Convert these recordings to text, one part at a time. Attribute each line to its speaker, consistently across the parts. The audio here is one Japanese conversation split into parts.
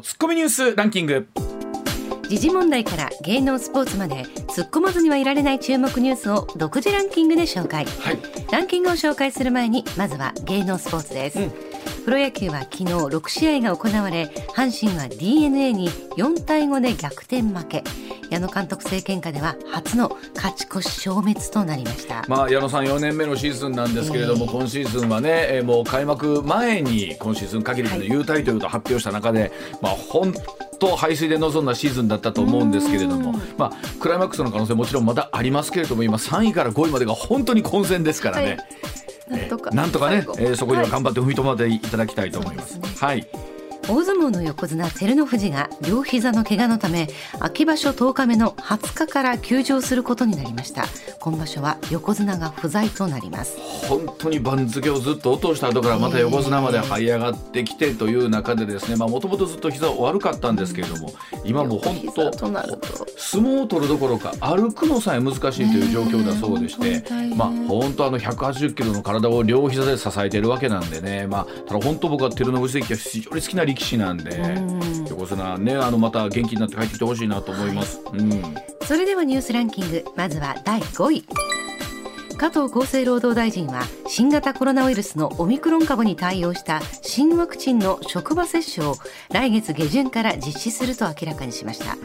Speaker 1: ツッコミニュースランキング。
Speaker 2: 時事問題から芸能スポーツまで突っ込まずにはいられない注目ニュースを独自ランキングで紹介、
Speaker 1: はい。
Speaker 2: ランキングを紹介する前にまずは芸能スポーツです、
Speaker 1: うん
Speaker 2: プロ野球は昨日6試合が行われ阪神は d n a に4対5で逆転負け。矢野監督政権下では初の勝ち越し消滅となりました、
Speaker 1: まあ、矢野さん4年目のシーズンなんですけれども、
Speaker 2: ええ。
Speaker 1: 今シーズンはね、えーもう開幕前に今シーズン限りでの優待ということを発表した中で、まあ、本当排水で臨んだシーズンだったと思うんですけれども、まあ、クライマックスの可能性もちろんまだありますけれども今3位から5位までが本当に混戦ですからね。
Speaker 2: はいなんとか。
Speaker 1: ねえーそこには頑張って踏みとまっていただきたいと思います。はい。
Speaker 2: 大相撲の横綱照ノ富士が両膝の怪我のため秋場所10日目の20日から休場することになりました。今場所は横綱が不在となります。
Speaker 1: 本当に番付をずっと落とした後からまた横綱まで這い上がってきてという中でですねもともとずっと膝悪かったんですけれども今もう本当相撲を取るどころか歩くのさえ難しいという状況だそうでしてまあ本当あの180キロの体を両膝で支えているわけなんでねまあただ本当僕は照ノ富士関が非常に好きな力士なんで横綱ねあのまた元気になって帰ってきてほしいなと思います。うん。
Speaker 2: それではニュースランキングまずは第5位加藤厚生労働大臣は新型コロナウイルスのオミクロン株に対応した新ワクチンの職場接種を来月下旬から実施すると明らかにしました、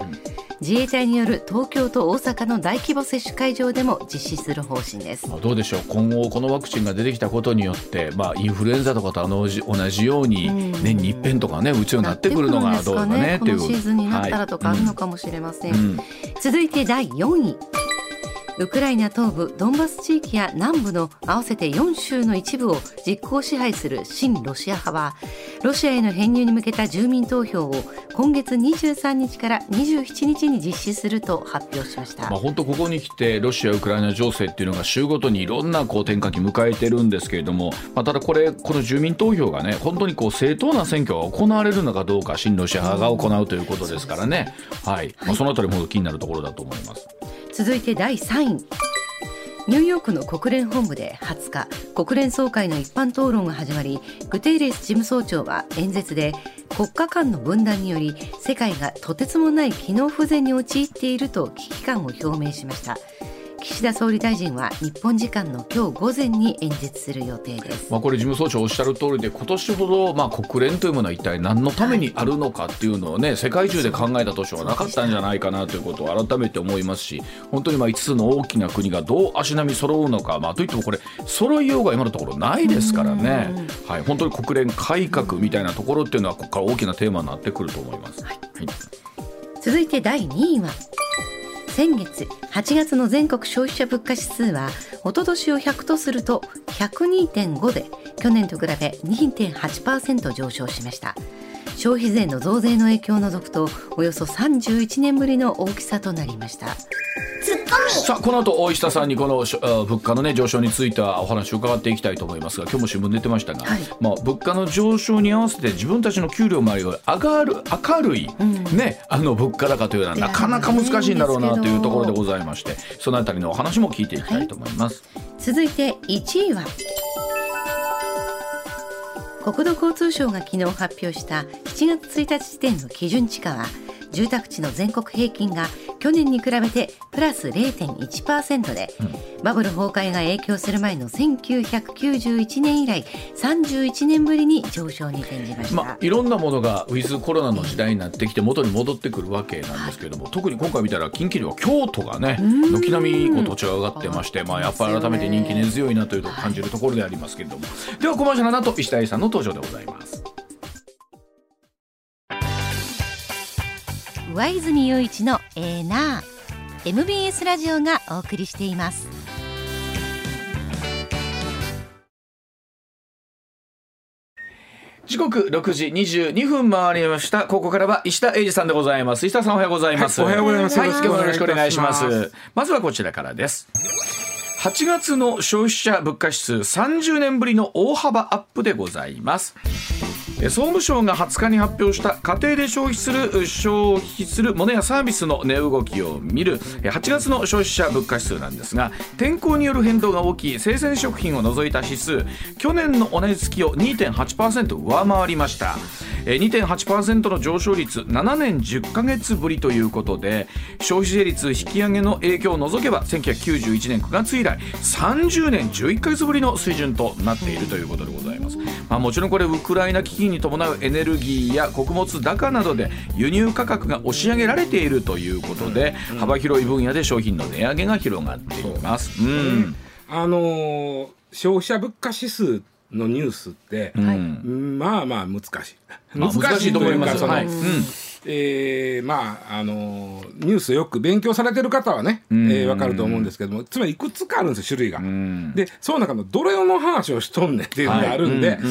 Speaker 2: 自衛隊による東京と大阪の大規模接種会場でも実施する方針です。
Speaker 1: まあどうでしょう？今後このワクチンが出てきたことによって、まあ、インフルエンザとかと同じ同じように
Speaker 2: うん。
Speaker 1: 年に一遍とかね打つようになってくるのがどうかねっていう。
Speaker 2: シーズンになったらとかあるのかもしれません、
Speaker 1: はい。うん。
Speaker 2: 続いて第4位ウクライナ東部ドンバス地域や南部の合わせて4州の一部を実効支配する親ロシア派はロシアへの編入に向けた住民投票を今月23日から27日に実施すると発表しました、
Speaker 1: まあ、本当ここに来てロシア・ウクライナ情勢っていうのが週ごとにいろんなこう転換期迎えてるんですけれども、まあ、ただこれこの住民投票がね本当にこう正当な選挙が行われるのかどうか親ロシア派が行うということですからね、はい。まあ、そのあたりも気になるところだと思います。
Speaker 2: 続いて第3位ニューヨークの国連本部で20日国連総会の一般討論が始まりグテーレス事務総長は演説で国家間の分断により世界がとてつもない機能不全に陥っていると危機感を表明しました。岸田総理大臣は日本時間の今日午前に演説する予定です。
Speaker 1: まあ、これ事務総長おっしゃる通りで今年ほどまあ国連というものは一体何のためにあるのかっていうのをね世界中で考えた年はなかったんじゃないかなということを改めて思いますし本当にまあ5つの大きな国がどう足並み揃うのか、まあ、といってもこれ揃いようが今のところないですからね、はい、本当に国連改革みたいなところっていうのはここから大きなテーマになってくると思います。はい。
Speaker 2: 続いて第2位は先月8月の全国消費者物価指数はおととしを100とすると102.5で去年と比べ2.8%上昇しました。消費税の増税の影響を除くとおよそ31年ぶりの大きさとなりました。
Speaker 1: さあこの後大下さんにこの物価の、ね、上昇についてはお話を伺っていきたいと思いますが今日も新聞出てましたが、
Speaker 2: はい。
Speaker 1: まあ、物価の上昇に合わせて自分たちの給料周りが上がる明るい、ね、あの物価高というのはなかなか難しいんだろうなというところでございましてそのあたりのお話も聞いていきたいと思います。
Speaker 2: 続いて1位は国土交通省が昨日発表した7月1日時点の基準地価は住宅地の全国平均が去年に比べてプラス0.1%で、バブル崩壊が影響する前の1991年以来31年ぶりに上昇に転じました、
Speaker 1: まあ、いろんなものがウィズコロナの時代になってきて元に戻ってくるわけなんですけれども、特に今回見たら近畿では京都がね軒並みこう土地が上がってまして、まあ、やっぱり改めて人気根強いなというと感じるところでありますけれども、ではコマーシャルの後石田愛さんの登場でございます。
Speaker 2: 上泉雄一のエーナー MBS ラジオがお送りしています。
Speaker 1: 時刻6時22分回りました。ここからは石田英二さんでございます。石田さんおはようございます、
Speaker 3: はいおはようございます。
Speaker 1: はい、
Speaker 3: よ
Speaker 1: 今日
Speaker 3: ろしくお願い
Speaker 1: もよろしくお願いしま
Speaker 3: す。
Speaker 1: まずはこちらからです。8月の消費者物価指数30年ぶりの大幅アップでございます。え総務省が20日に発表した家庭で消費する消費するものやサービスの値動きを見る8月の消費者物価指数なんですが天候による変動が大きい生鮮食品を除いた指数去年の同じ月を2.8%上回りました。2.8%の上昇率7年10ヶ月ぶりということで消費税率引き上げの影響を除けば1991年9月以来30年11ヶ月ぶりの水準となっているということでございます、まあ、もちろんこれウクライナ危機に伴うエネルギーや穀物高などで輸入価格が押し上げられているということで、幅広い分野で商品の値上げが広がっています。うん。
Speaker 3: あのー消費者物価指数のニュースって、
Speaker 2: はい
Speaker 3: うん。まあまあ難しい。
Speaker 1: まあ難しいと思いますはい。うん
Speaker 3: えーまああのーニュースよく勉強されてる方はね、え
Speaker 1: ん。
Speaker 3: ーわかると思うんですけどもつまりいくつかあるんですよ種類が。
Speaker 1: ん。
Speaker 3: でその中のどれの話をしとんねんっていうのがあるんで、
Speaker 1: はい
Speaker 3: え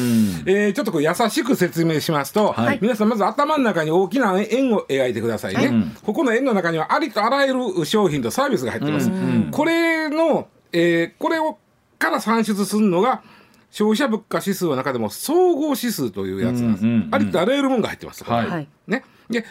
Speaker 3: ーちょっとこう優しく説明しますと、
Speaker 1: はい。
Speaker 3: 皆さんまず頭の中に大きな円を描いてくださいね、ここの円の中にはありとあらゆる商品とサービスが入ってます、これの、えーこれをから算出するのが消費者物価指数の中でも総合指数というやつなんです、ありとあらゆるものが入ってます、
Speaker 1: はい。
Speaker 3: ね、で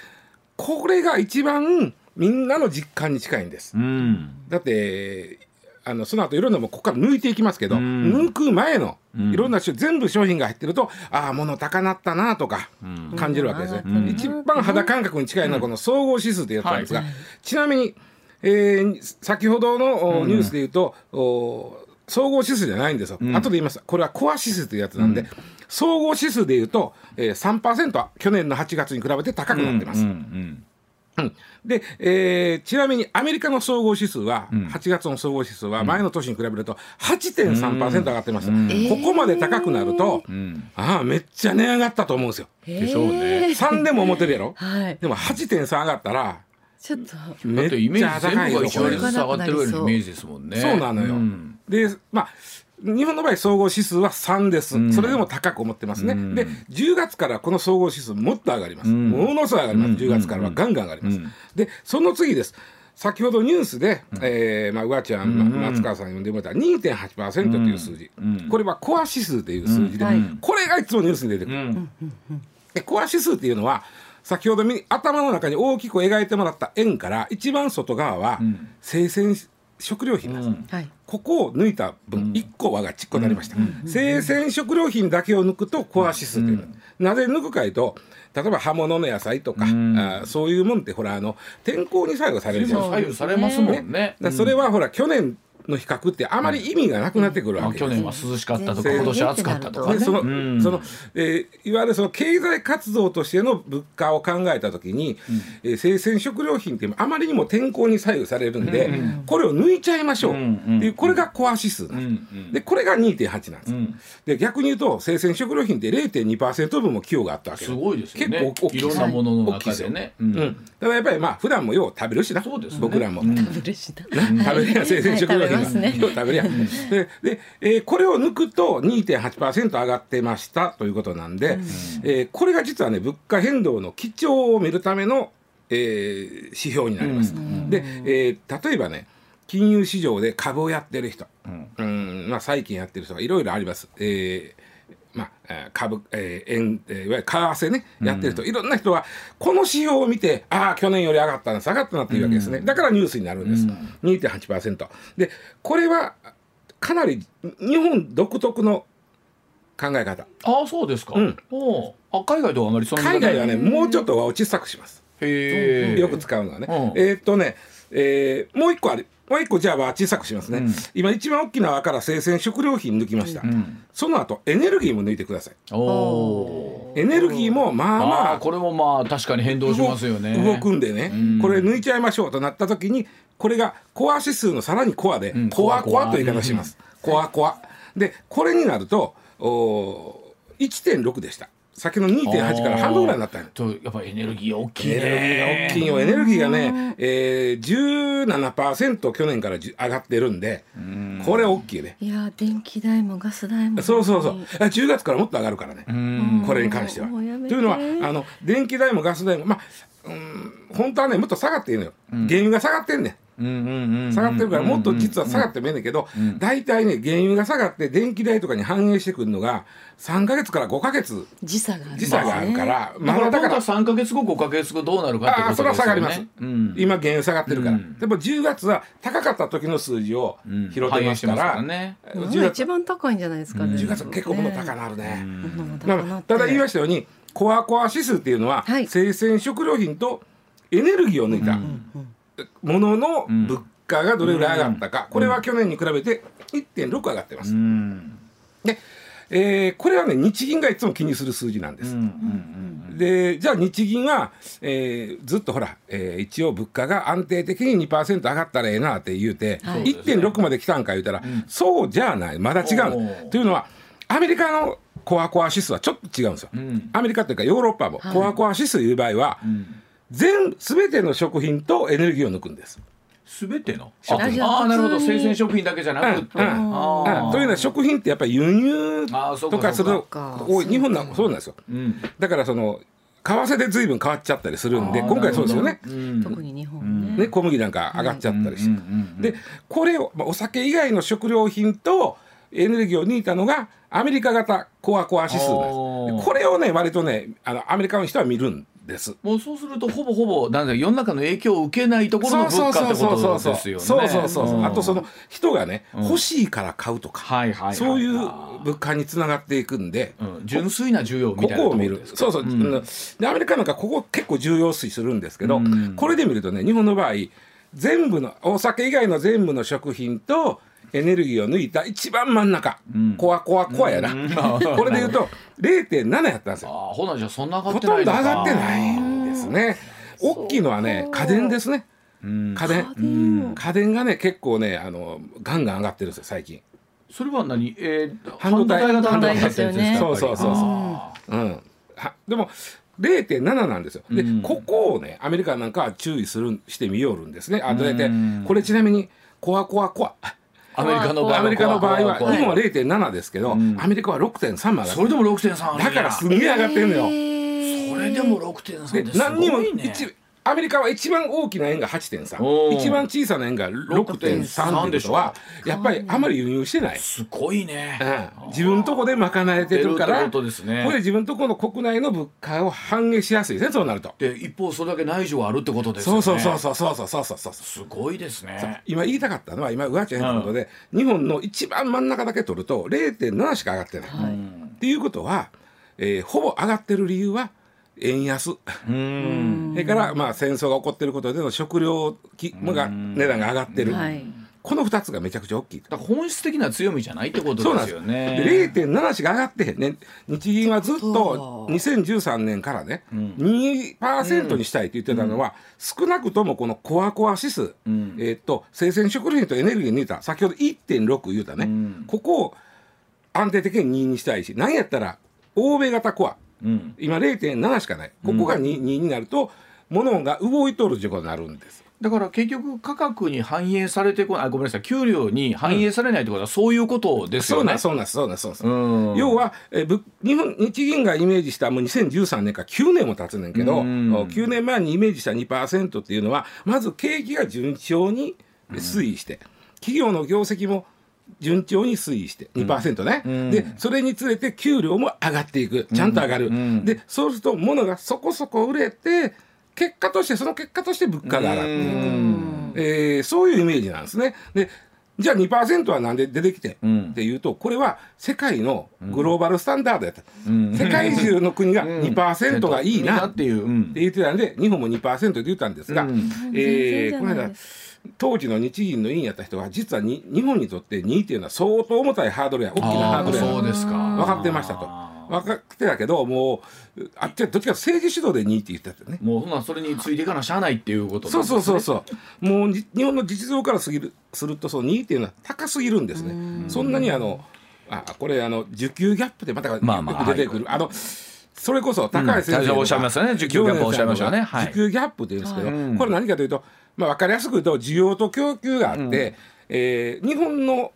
Speaker 3: これが一番みんなの実感に近いんです、
Speaker 1: うん。
Speaker 3: だってあのその後いろんなもんここから抜いていきますけど、
Speaker 1: ん。
Speaker 3: 抜く前のいろんな種全部商品が入ってるとああ物高なったなとか感じるわけです。ね、
Speaker 2: うん
Speaker 3: 一番肌感覚に近いのはこの総合指数というやつなんですが、ちなみに、えー先ほどのおニュースで言うと、お総合指数じゃないんですよ、後で言います。これはコア指数というやつなんで、総合指数で言うと、えー、3%は去年の8月に比べて高くなってます、
Speaker 1: うんうん
Speaker 3: うん。で、えーちなみにアメリカの総合指数は、8月の総合指数は前の年に比べると8.3%上がってました、ここまで高くなると、ああめっちゃ値上がったと思うんですよ。
Speaker 1: でしょうね。
Speaker 3: 3でも思ってるやろ？
Speaker 2: はい。
Speaker 3: でも8.3上がったら
Speaker 2: ちょっと。
Speaker 1: だ
Speaker 3: め
Speaker 1: ってイメージ全部が一
Speaker 3: これ
Speaker 1: 割ずつ上がってるようなイメージですもんね。
Speaker 3: そうなのよ、
Speaker 1: ん。
Speaker 3: でまあ日本の場合総合指数は3です、それでも高く思ってますね、で10月からこの総合指数もっと上がります、ものすごい上がります、10月からはガンガン上がります、でその次です。先ほどニュースで、えーまあ、うわちゃん、ま松川さん呼んでもらった2.8%という数字、これはコア指数という数字で、
Speaker 2: はい。
Speaker 3: これがいつもニュースに出てくる、でコア指数っていうのは先ほどみ頭の中に大きく描いてもらった円から一番外側は生鮮食料品なん。です、
Speaker 2: はい。
Speaker 3: ここを抜いた分、1個はがちっこになりました、生鮮食料品だけを抜くとコア指数というの、なぜ抜くかいうと例えば葉物の野菜とか、あーそういうもんってほらあの天候に左右されるじゃん。
Speaker 1: 左右されますもんね。
Speaker 3: だからそれはほら去年の比較ってあまり意味がなくなってくるわけです、
Speaker 1: まあ去年は涼しかったとか
Speaker 3: ね
Speaker 1: 今年は暑かったとかね。
Speaker 3: でその、
Speaker 1: うん。
Speaker 3: その、えーいわゆるその経済活動としての物価を考えたときに、えー生鮮食料品ってあまりにも天候に左右されるんで、これを抜いちゃいましょう、
Speaker 1: うん。うん。
Speaker 3: っていうこれがコア指数なんです、
Speaker 1: うん。うん。
Speaker 3: でこれが2.8なんです、
Speaker 1: ん。
Speaker 3: で逆に言うと生鮮食料品って0.2%分も寄与があったわけ
Speaker 1: す。ごいですよね。
Speaker 3: 結構大きい
Speaker 1: いろんなものの中でね。うん。
Speaker 3: うん、だからやっぱりまあ普段もよう食べるしな。
Speaker 1: そうですね。
Speaker 3: 僕らも、食べるやん生鮮食料品
Speaker 2: ますね。
Speaker 3: よう食べるやんでで、えーこれを抜くと2.8%上がってましたということなんで、えーこれが実はね物価変動の基調を見るための、えー指標になります、で、えー例えばね金融市場で株をやってる人、うん。まあ、債券やってる人がいろいろあります。えーまあ、えー株、えー円、えーいわゆる為替ね、やってる人、いろんな人は、この指標を見て、ああ、去年より上がったな、下がったなっていうわけですね。だからニュースになるんです。2.8%。で、これは、かなり日本独特の考え方。
Speaker 1: ああそうですか、
Speaker 3: うん
Speaker 1: あ海外ではあまりそんな
Speaker 3: 海外はね、もうちょっと輪を小さくします。
Speaker 1: へえ
Speaker 3: よく使うのはね。
Speaker 1: うん
Speaker 3: えーっとね、えーもう一個ある。もう一個じゃあ輪小さくしますね。
Speaker 1: うん。
Speaker 3: 今一番大きな輪から生鮮食料品抜きました。
Speaker 1: ん。
Speaker 3: その後エネルギーも抜いてください。エネルギーもまあ
Speaker 1: あ
Speaker 3: まあ
Speaker 1: あこれもまあ確かに変動しますよね。
Speaker 3: 動動くんでね、
Speaker 1: うん。
Speaker 3: これ抜いちゃいましょうとなった時にこれがコア指数のさらにコアで、
Speaker 1: ん。
Speaker 3: コアコ
Speaker 1: コア
Speaker 3: アという言い方します、コアコアでこれになるとおー1.6でした先の2.8から半分ぐらいになったんよ
Speaker 1: とやっぱエネルギー大きい
Speaker 3: エネルギーが大きいよ。エネルギーがね、えー、17%去年からじ上がってるんでこれ大きいね。
Speaker 2: いや電気代もガス代も
Speaker 3: そうそうそう。あ10月からもっと上がるからね、
Speaker 1: うん。
Speaker 3: これに関しては。というのはあの電気代もガス代もまあうん本当はねもっと下がっていいのよ、原油が下がってんねん下がってるからもっと実は下がってもいいんだけど大体ね原油が下がって電気代とかに反映してくるのが3か月から5か月。
Speaker 2: 時差がある
Speaker 3: 時差があるから、
Speaker 1: まあ、
Speaker 3: まだだから
Speaker 1: 3か月後5か月後どうなるかって
Speaker 3: ああそれは
Speaker 1: ことですよね。
Speaker 3: 下がります、
Speaker 1: うん、
Speaker 3: 今原油下がってるから、
Speaker 1: うん。
Speaker 3: でも10月は高かった時の数字を
Speaker 1: うん。
Speaker 3: 拾ってますから,、
Speaker 1: 反映してね。
Speaker 2: まだ
Speaker 3: 10月
Speaker 2: 一番高いんじゃないですかね。
Speaker 3: 10月は結構物高なるね、
Speaker 2: 物も
Speaker 3: まあ
Speaker 2: 高なって
Speaker 3: ただ言いましたようにコアコア指数っていうのは、
Speaker 2: はい。
Speaker 3: 生鮮食料品とエネルギーを抜いたものの物価がどれぐらい上がったか、これは去年に比べて1.6上がってます。
Speaker 1: うん。
Speaker 3: で、えーこれはね日銀がいつも気にする数字なんです。
Speaker 1: うんうん
Speaker 3: でじゃあ日銀は、えーずっとほら、えー一応物価が安定的に2%上がったらええなって言うて、
Speaker 2: はい。
Speaker 3: 1.6まで来たんか言うたら、そうじゃない。まだ違うというのはアメリカのコアコア指数はちょっと違うんですよ。
Speaker 1: ん。
Speaker 3: アメリカというかヨーロッパも
Speaker 2: はい。
Speaker 3: コアコア指数いう場合は、全全ての食品とエネルギーを抜くんです。
Speaker 1: すべての？
Speaker 3: 食
Speaker 2: 品。
Speaker 1: ああなるほど。生鮮食品だけじゃなくて、
Speaker 3: うんうん。うん。というのは食品ってやっぱり輸入
Speaker 1: あーそうか
Speaker 3: とかするの多い日本なんそうなんですよ。
Speaker 1: うん。
Speaker 3: だからその為替で随分変わっちゃったりするんで今回そうですよね。
Speaker 1: うん。
Speaker 2: 特に日本ね。
Speaker 3: ね、小麦なんか上がっちゃったりして、
Speaker 1: うんうんうん
Speaker 3: でこれを、まあ、お酒以外の食料品とエネルギーを抜いたのがアメリカ型コアコア指数なんです。でこれをね割とねあのアメリカの人は見るんです。
Speaker 1: もうそうするとほぼほぼなんだ世の中の影響を受けないところの物価ってことですよね。
Speaker 3: そうそうそうそう。
Speaker 1: うん。
Speaker 3: あとその人がね、
Speaker 1: うん。
Speaker 3: 欲しいから買うとか、
Speaker 1: はいはいはい
Speaker 3: そういう物価につながっていくんで、
Speaker 1: うん。純粋な需要み
Speaker 3: こ
Speaker 1: たいな
Speaker 3: こを見る。そうそう、うん。でアメリカなんかここ結構重要視するんですけど、
Speaker 1: うん。
Speaker 3: これで見るとね日本の場合全部のお酒以外の全部の食品とエネルギーを抜いた一番真ん中、
Speaker 1: ん。
Speaker 3: コアコアコアやな、
Speaker 1: うん。
Speaker 3: これで言うと0.7やったんですよ。
Speaker 1: ああほなじゃあそんな
Speaker 3: ほとんど上がってないんですね。大きいのはね家電ですね。
Speaker 1: うん。
Speaker 3: 家電。
Speaker 2: うん。
Speaker 3: 家電がね結構ねあのガンガン上がってるんですよ最近。
Speaker 1: それは何、えー、
Speaker 3: 半導体。
Speaker 1: 半導体が
Speaker 2: 半導体ですよね。
Speaker 3: そうそうそうそう。
Speaker 1: あ
Speaker 3: うん、はでも0.7なんですよ。で、
Speaker 1: うん。
Speaker 3: ここをねアメリカなんかは注意するしてみよるんですね。あ大体
Speaker 1: うん
Speaker 3: これちなみにコアコアコア。
Speaker 1: ーアメリカの場合は
Speaker 3: アメリカの場合は。日本は0.7ですけど、
Speaker 1: うん。
Speaker 3: アメリカは6.3まで上がって
Speaker 1: それでも6.3
Speaker 3: るだからすんげえ上がってるのよ。
Speaker 1: それでも6.3
Speaker 3: で
Speaker 1: です。ご
Speaker 3: 何にも
Speaker 1: いね。
Speaker 3: 一アメリカは一番大きな円が8.3
Speaker 1: おー。
Speaker 3: 一番小さな円が6.3ってことはやっぱりあまり輸入してない。
Speaker 1: すごいね、
Speaker 3: うん。自分のとこで賄えてるから
Speaker 1: ことですね。
Speaker 3: これ自分のとこの国内の物価を反映しやすいですねそうなると。
Speaker 1: で一方それだけ内需があるってことですね。
Speaker 3: うそうそうそうそうそうそうそうそう。
Speaker 1: すごいですね。
Speaker 3: 今言いたかったのは今うわちゃん言ったことで、日本の一番真ん中だけ取ると0.7しか上がってない。っていうことは、えーほぼ上がってる理由は円安。
Speaker 1: うん。
Speaker 3: それからまあ戦争が起こってることでの食料きが値段が上がってる。
Speaker 2: はい。
Speaker 3: この2つがめちゃくちゃ大きい。
Speaker 1: 本質的な強みじゃないってことで
Speaker 3: そうなんです。すよ
Speaker 1: よね
Speaker 3: で0.7しか上がってへんね日銀はずっと2013年からね、2%にしたいって言ってたのは、少なくともこのコアコア指数、
Speaker 1: ん。
Speaker 3: えーっと生鮮食料品とエネルギーに抜いた先ほど1.6言うたね、
Speaker 1: ん。
Speaker 3: ここを安定的に2にしたいし何やったら欧米型コア
Speaker 1: うん。
Speaker 3: 今0.7しかない。ここが 2,、2になると物が動いとるということになるんです。
Speaker 1: だから結局価格に反映されてこない。あごめんなさい。給料に反映されないってことはそういうことですよね。
Speaker 3: そうなんそうなんそうなんそうなん。
Speaker 1: うん。
Speaker 3: 要は、え日本日銀がイメージしたもう2013年から9年も経つねんけど、
Speaker 1: うん。
Speaker 3: 9年前にイメージした2%っていうのはまず景気が順調に推移して、企業の業績も順調に推移して2%ね、
Speaker 1: ん。
Speaker 3: でそれにつれて給料も上がっていくちゃんと上がる、
Speaker 1: ん。
Speaker 3: でそうすると物がそこそこ売れて結果としてその結果として物価が上がっていく。えーそういうイメージなんですね。でじゃあ2%はなんで出てきて、
Speaker 1: うん。
Speaker 3: っていうとこれは世界のグローバルスタンダードやった、
Speaker 1: ん。
Speaker 3: 世界中の国が2%がいいな
Speaker 1: っ
Speaker 3: って
Speaker 1: いう、うん
Speaker 3: 言ってたんで日本も2%って言ったんですが、
Speaker 1: うん。
Speaker 3: えーこの間当時の日銀の委員やった人は実はに日本にとって2っていうのは相当重たいハードルや大きなハードルや。
Speaker 1: そうですか。
Speaker 3: 分かってましたと。分かってたけどもうあっちはどっちか政治主導で2って言ってたね。
Speaker 1: もうほなそれについていかなしゃあないっていうこと
Speaker 3: そうそうそう
Speaker 1: う
Speaker 3: そう。もうに日本の実情からすぎるするとその2っていうのは高すぎるんですね。そんなにあのあこれあの需給ギャップでまた
Speaker 1: まあまあ
Speaker 3: よく出てくる、あのそれこそ高橋先生
Speaker 1: うん。おっしゃいましたね。需給ギャップおっしゃいましたね。はい。
Speaker 3: 需給ギャップって言うんですけど、
Speaker 1: はい。
Speaker 3: これ何かというと、まあ、分かりやすく言うと需要と供給があって、えー日本の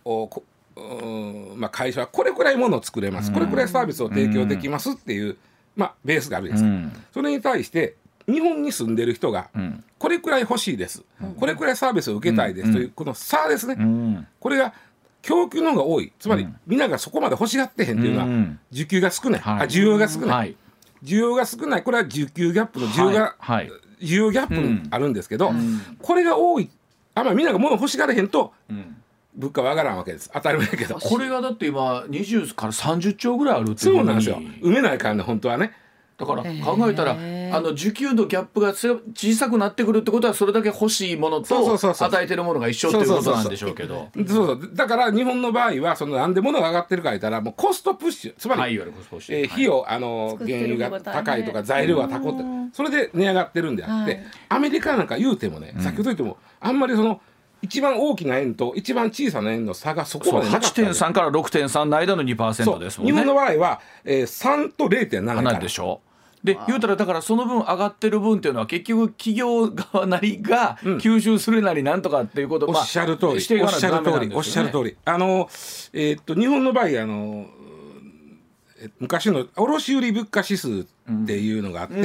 Speaker 3: まあ、会社はこれくらいものを作れます、これくらいサービスを提供できますっていう、まあ、ベースがあるじゃないですか。それに対して日本に住んでる人が、
Speaker 1: ん。
Speaker 3: これくらい欲しいです、これくらいサービスを受けたいですという、この差ですね、
Speaker 1: ん。
Speaker 3: これが供給の方が多い。つまり、皆がそこまで欲しがってへんっていうのは、
Speaker 1: うん。
Speaker 3: 需給が少ない、
Speaker 1: はい。
Speaker 3: あ需要が少ない、
Speaker 1: はい。
Speaker 3: 需要が少ない。これは需給ギャップの需要が、需要ギャップにあるんですけど、これが多いあまあみんなが物欲しがれへんと、物価は上がらんわけです。当たり前だけど。
Speaker 1: これがだって今20から30兆ぐらいあるってい
Speaker 3: そうなんですよ。埋めないからね本当はね
Speaker 1: だから考えたら、あの需給のギャップが強小さくなってくるってことはそれだけ欲しいもの
Speaker 3: そうそう
Speaker 1: と与えてるものが一緒っていうことなんでしょうけど。
Speaker 3: そうそうだから日本の場合はそのなんで物が上がってるか言ったらもうコストプッシュ。つまり、
Speaker 1: はい、いわゆるコストプッシュ。
Speaker 3: えー費用、あの原油が高いとか材料が高いってそれで値上がってるんであって、
Speaker 2: はい。
Speaker 3: アメリカなんか言うてもね、先ほど言ってもあんまりその一番大きな円と一番小さな円の差がそこまでなかったんです
Speaker 1: 8.3から6.3の間の2%ですもんね。
Speaker 3: 日本の場合は、えー、3と0.7やから。
Speaker 1: 離れでしょで言うたらだからその分上がってる分っていうのは結局企業側なりが吸収するなりなんとかっていうことを、
Speaker 3: おっしゃる通り、
Speaker 1: していか
Speaker 3: おっしゃる
Speaker 1: ないとダメなん
Speaker 3: 通り、おっしゃる
Speaker 1: り
Speaker 3: 通り。あの、えーっと、日本の場合、あの、え昔の卸売物価指数っていうのがあって、え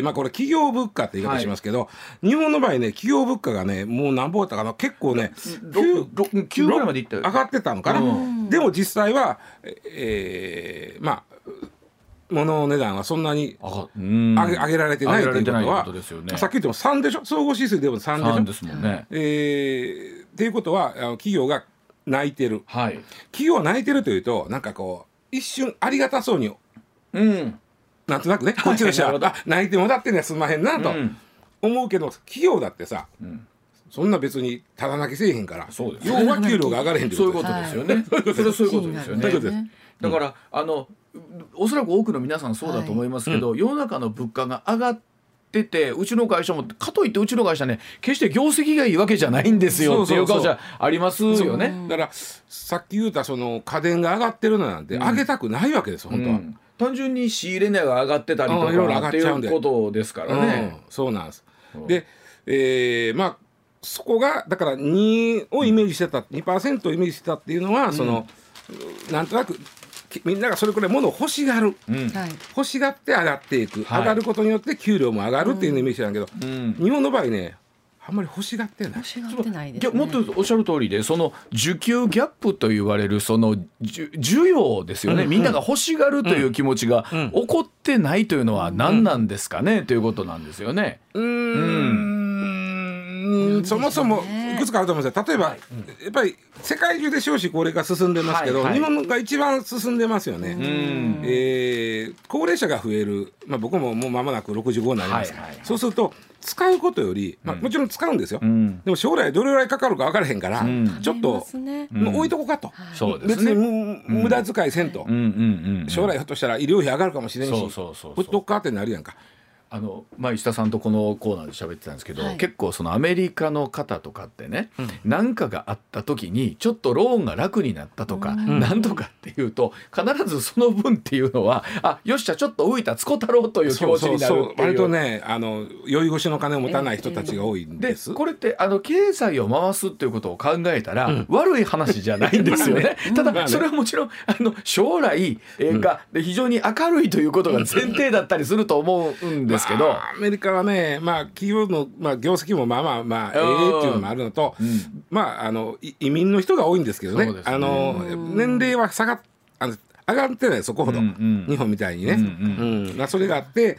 Speaker 3: ーまあこれ企業物価って言い方しますけど、日本の場合ね企業物価がねもう何ぼだったかな。結構ね
Speaker 1: 6 9ぐらいまでいったよ
Speaker 3: 上がってたのかな、
Speaker 1: う
Speaker 3: でも実際はえーまあ物の値段はそんなに上げ上げられてないということは
Speaker 1: ね。
Speaker 3: さっき言っても3でしょ？総合指数でも3でしょ
Speaker 1: ？3ですもんね。
Speaker 3: えーっていうことはあの企業が泣いてる。
Speaker 1: はい。
Speaker 3: 企業は泣いてるというとなんかこう一瞬ありがたそうに
Speaker 1: うん。
Speaker 3: なんとなくねこっちとしては、あ泣いてもらってんねすんまへんなと。
Speaker 1: うん。
Speaker 3: 思うけど企業だってさ、
Speaker 1: ん。
Speaker 3: そんな別にただ泣きせえへんから
Speaker 1: そうです。
Speaker 3: 要は給料が上がれへんって
Speaker 1: そういう
Speaker 3: こと
Speaker 1: ですよね。そういうことですよね。だからあのおそらく多くの皆さんそうだと思いますけど、世の中の物価が上がっててうちの会社もかといってうちの会社ね決して業績がいいわけじゃないんですよっていう顔じゃありますよね。
Speaker 3: だからさっき言ったその家電が上がってるのなんて上げたくないわけです本当は、
Speaker 1: うん。単純に仕入れ値が上がってたりと
Speaker 3: うんいろいろ上が
Speaker 1: かってい
Speaker 3: っちゃう
Speaker 1: ことですからね。
Speaker 3: うん、そうなんです。で、えーまあそこがだから2をイメージしてた2%をイメージしてたっていうのは、そのなんとなくきみんながそれくらい物を欲しがる、
Speaker 1: うん。
Speaker 2: はい。
Speaker 3: 欲しがって上がっていく、
Speaker 1: はい。
Speaker 3: 上がることによって給料も上がるっていうのをイメージなんだけど、
Speaker 1: うん。
Speaker 3: 日本の場合ねあんまり欲しがってない。
Speaker 2: 欲。しがってないです
Speaker 1: いや
Speaker 2: ね
Speaker 1: もっとおっしゃる通りでその需給ギャップと言われるその需需要ですよね、みんなが欲しがるという気持ちが起こってないというのは何なんですかね、ということなんですよね。
Speaker 3: うーんそもそもいくつかあると思うんですよ。例えば、やっぱり世界中で少子高齢化進んでますけど、
Speaker 1: はい。はい
Speaker 3: 日本が一番進んでますよね。
Speaker 1: ん
Speaker 3: えー高齢者が増える、まあ、僕ももう間もなく65になります、
Speaker 1: はいはいはい。
Speaker 3: そうすると使うことより、まあ、もちろん使うんですよ、
Speaker 1: ん。
Speaker 3: でも将来どれぐらいかかるか分からへんから、
Speaker 1: ん。
Speaker 3: ちょっと、
Speaker 2: ね。
Speaker 3: もう置いとこうかと、
Speaker 1: そうですね。
Speaker 3: 別にむ無駄遣いせんと、
Speaker 1: うんうんうんうん。
Speaker 3: 将来ひょっとしたら医療費上がるかもしれんし。
Speaker 1: そうそうそうそう。
Speaker 3: 置いとこうかってなるやんか。
Speaker 1: あの、まあ、石田さんとこのコーナーで喋ってたんですけど、
Speaker 2: はい。
Speaker 1: 結構そのアメリカの方とかってね何、かがあった時にちょっとローンが楽になったとか、なんとかっていうと必ずその分っていうのはあよっしゃちょっと浮いたつこ太郎という気持ちになるっていう。
Speaker 3: 割とねあの酔い越しの金を持たない人たちが多いん
Speaker 1: で
Speaker 3: です。
Speaker 1: これってあの経済を回すっていうことを考えたら、悪い話じゃないんですよね。ただ、それはもちろんあの将来、えーがで非常に明るいということが前提だったりすると思うんですけど。
Speaker 3: まあアメリカはね、まあ、企業の、まあ、業績もまあまあまあええっていうのもあるのと、まああのい移民の人が多いんですけどね。
Speaker 1: ね。
Speaker 3: あの年齢は下がっあの上がってないそこほど、
Speaker 1: うんうん。
Speaker 3: 日本みたいにね、
Speaker 1: う
Speaker 3: うん。ん。まあ、それがあって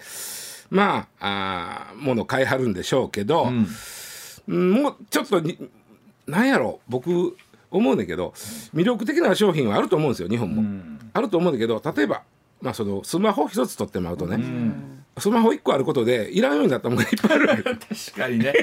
Speaker 3: まああー物を買いはるんでしょうけど、うん。もうちょっとになんやろ僕思うんだけど魅力的な商品はあると思うんですよ日本も、あると思うんだけど例えば、まあ、そのスマホ一つ取ってもらうとね、スマホ1個あることでいらんようになったものがいっぱいある
Speaker 1: 確かにね。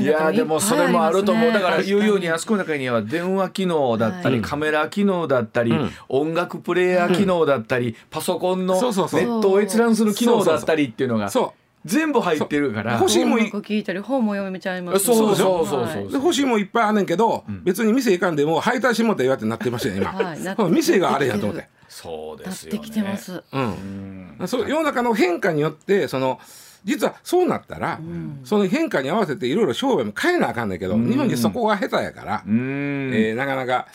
Speaker 2: いや
Speaker 1: でもそれもあると思う、だから
Speaker 2: 確
Speaker 1: 言うようにあそこの中には電話機能だったり、
Speaker 2: はい
Speaker 1: カメラ機能だったり、
Speaker 3: ん。
Speaker 1: 音楽プレーヤー機能だったり、パソコンのネットを閲覧する機能だったりっていうのが
Speaker 3: そ
Speaker 1: 全部入ってるから。
Speaker 3: 欲しいも
Speaker 2: 聞いたり本も読めちゃいます
Speaker 1: そう
Speaker 3: そう
Speaker 1: そうそう
Speaker 3: 欲しいもんいっぱいあんねんけど、別に店行かんでも配達しもって言われてなってましたよ今、
Speaker 2: はい
Speaker 3: 店があれやと思って。
Speaker 1: そうですよね。
Speaker 2: てきてます。
Speaker 3: うん。そう世の中の変化によってその実はそうなったら、その変化に合わせていろいろ商売も変えなあかんねんけど、日本人そこが下手やから、
Speaker 1: うーん。
Speaker 3: えーなかなか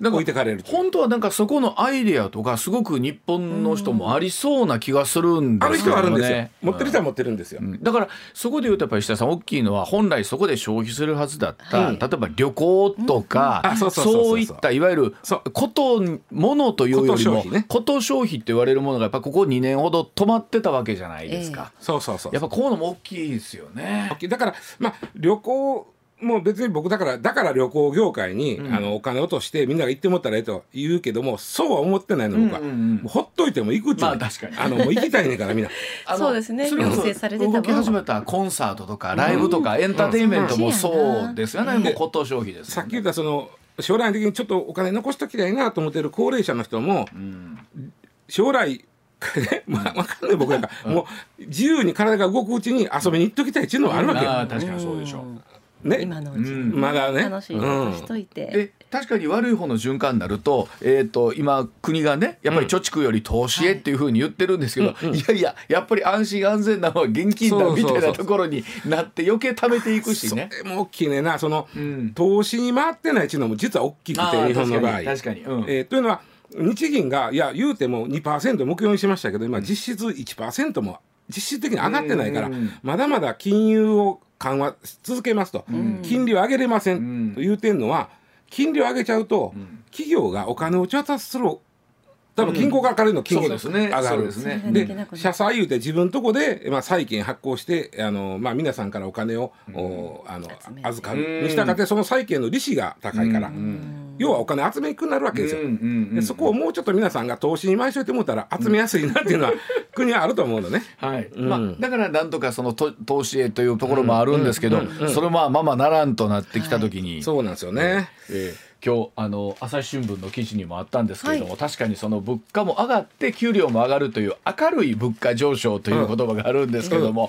Speaker 1: なんか
Speaker 3: 置いてかれる
Speaker 1: 本当はなんかそこのアイデアとかすごく日本の人もありそうな気がするんですよね。
Speaker 3: ある人はあるんですよ、持ってる人
Speaker 1: は
Speaker 3: は持ってるんですよ、
Speaker 1: だからそこで言うとやっぱり石田さん大きいのは本来そこで消費するはずだった、
Speaker 3: はい
Speaker 1: 例えば旅行とか、
Speaker 3: あそう
Speaker 1: いったいわゆることものというよりも
Speaker 3: こと消費
Speaker 1: って言われるものがやっぱここ2年ほど止まってたわけじゃないですか。
Speaker 3: そうそうそう
Speaker 1: やっぱこういうのも大きいですよね。
Speaker 3: だからまあ旅行もう別に僕だからだから旅行業界に、あのお金落としてみんなが行ってもったらええと言うけどもそうは思ってないの僕は、
Speaker 1: うんうんうん。
Speaker 3: もうほっといても行くっちゅう、
Speaker 1: まあ確かに。
Speaker 3: あのもう行きたいねんからみんな。
Speaker 2: そうですね。要請されてた分
Speaker 1: 動き始めたコンサートとかライブとかエンターテインメントもそうですよね、もう骨董消費です
Speaker 3: さっき言ったその将来的にちょっとお金残しときたいなと思ってる高齢者の人も、将来ね まあ、わかんない僕なんか、もう自由に体が動くうちに遊びに行っときたいっていうのはあるわけよ、
Speaker 1: ああ確かにそうでしょう、
Speaker 3: ね。
Speaker 2: 今のうちに
Speaker 1: うん。
Speaker 3: まだね。
Speaker 2: 楽しいことしといて、
Speaker 1: で確かに悪い方の循環になると,、えー、と今国がねやっぱり貯蓄より投資へっていうふうに言ってるんですけど、い。やいややっぱり安心安全なのは現金だみたいなところになって余計貯めていくしね。
Speaker 3: それも大きいね。んなその、
Speaker 1: ん。
Speaker 3: 投資に回ってないっていうのも実は大きくて日本の場合。
Speaker 1: 確かに確かに。うん。
Speaker 3: えーというのは日銀がいや言うても2%目標にしましたけど今実質1%も実質的に上がってないから
Speaker 1: うん。
Speaker 3: まだまだ金融を緩和し続けますと。金利を上げれませ
Speaker 1: ん
Speaker 3: ん。と言うてんのは金利を上げちゃうと企業がお金を調達する多分銀行から借りるの金利が
Speaker 1: そうですね。
Speaker 3: 上がる。
Speaker 1: そうですね。
Speaker 2: それができなくな
Speaker 3: で
Speaker 2: る。
Speaker 3: 社債言うて自分のとこで、まあ、債券発行してあの、まあ、皆さんからお金を、おあの預かる。にしたがってその債券の利子が高いから、要はお金集めにくくなるわけですよ。でそこをもうちょっと皆さんが投資に回しといてもらったら集めやすいなっていうのは国はあると思うのね。
Speaker 1: はい。
Speaker 3: ん。
Speaker 1: まあ、だからなんとかそのと投資へというところもあるんですけど、それまあままならんとなってきた時に、
Speaker 3: そうなんですよね。
Speaker 1: えー今日あの朝日新聞の記事にもあったんですけれども、確かにその物価も上がって給料も上がるという明るい物価上昇という言葉があるんですけれども、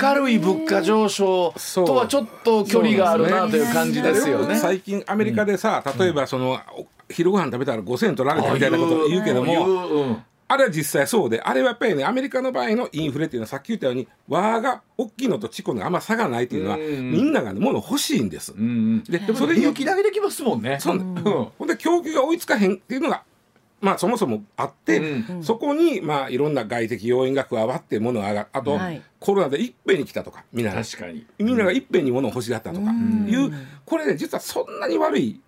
Speaker 1: 明るい物価上昇とはちょっと距離があるなという感じですよね。
Speaker 3: 最近アメリカでさ、例えばその、お昼ご飯食べたら5,000円取られたみたいなことを言うけども、あれは実際そうであれはやっぱりねアメリカの場合のインフレっていうのはさっき言ったように和が大きいのとチコのあんま差がないっていうのは、
Speaker 1: うん。
Speaker 3: みんながね物欲しいんです。で
Speaker 1: でもそれ勇気だけできますもんね。
Speaker 3: そう
Speaker 1: うん。
Speaker 3: ほんで供給が追いつかへんっていうのがまあそもそもあって、
Speaker 1: う
Speaker 3: そこにまあいろんな外的要因が加わって物が上がる。あと、
Speaker 2: はい。
Speaker 3: コロナでいっぺんに来たとかみんなが
Speaker 1: 確かに。
Speaker 3: みんながいっぺんに物を欲しがったとかいう、これね実はそんなに悪い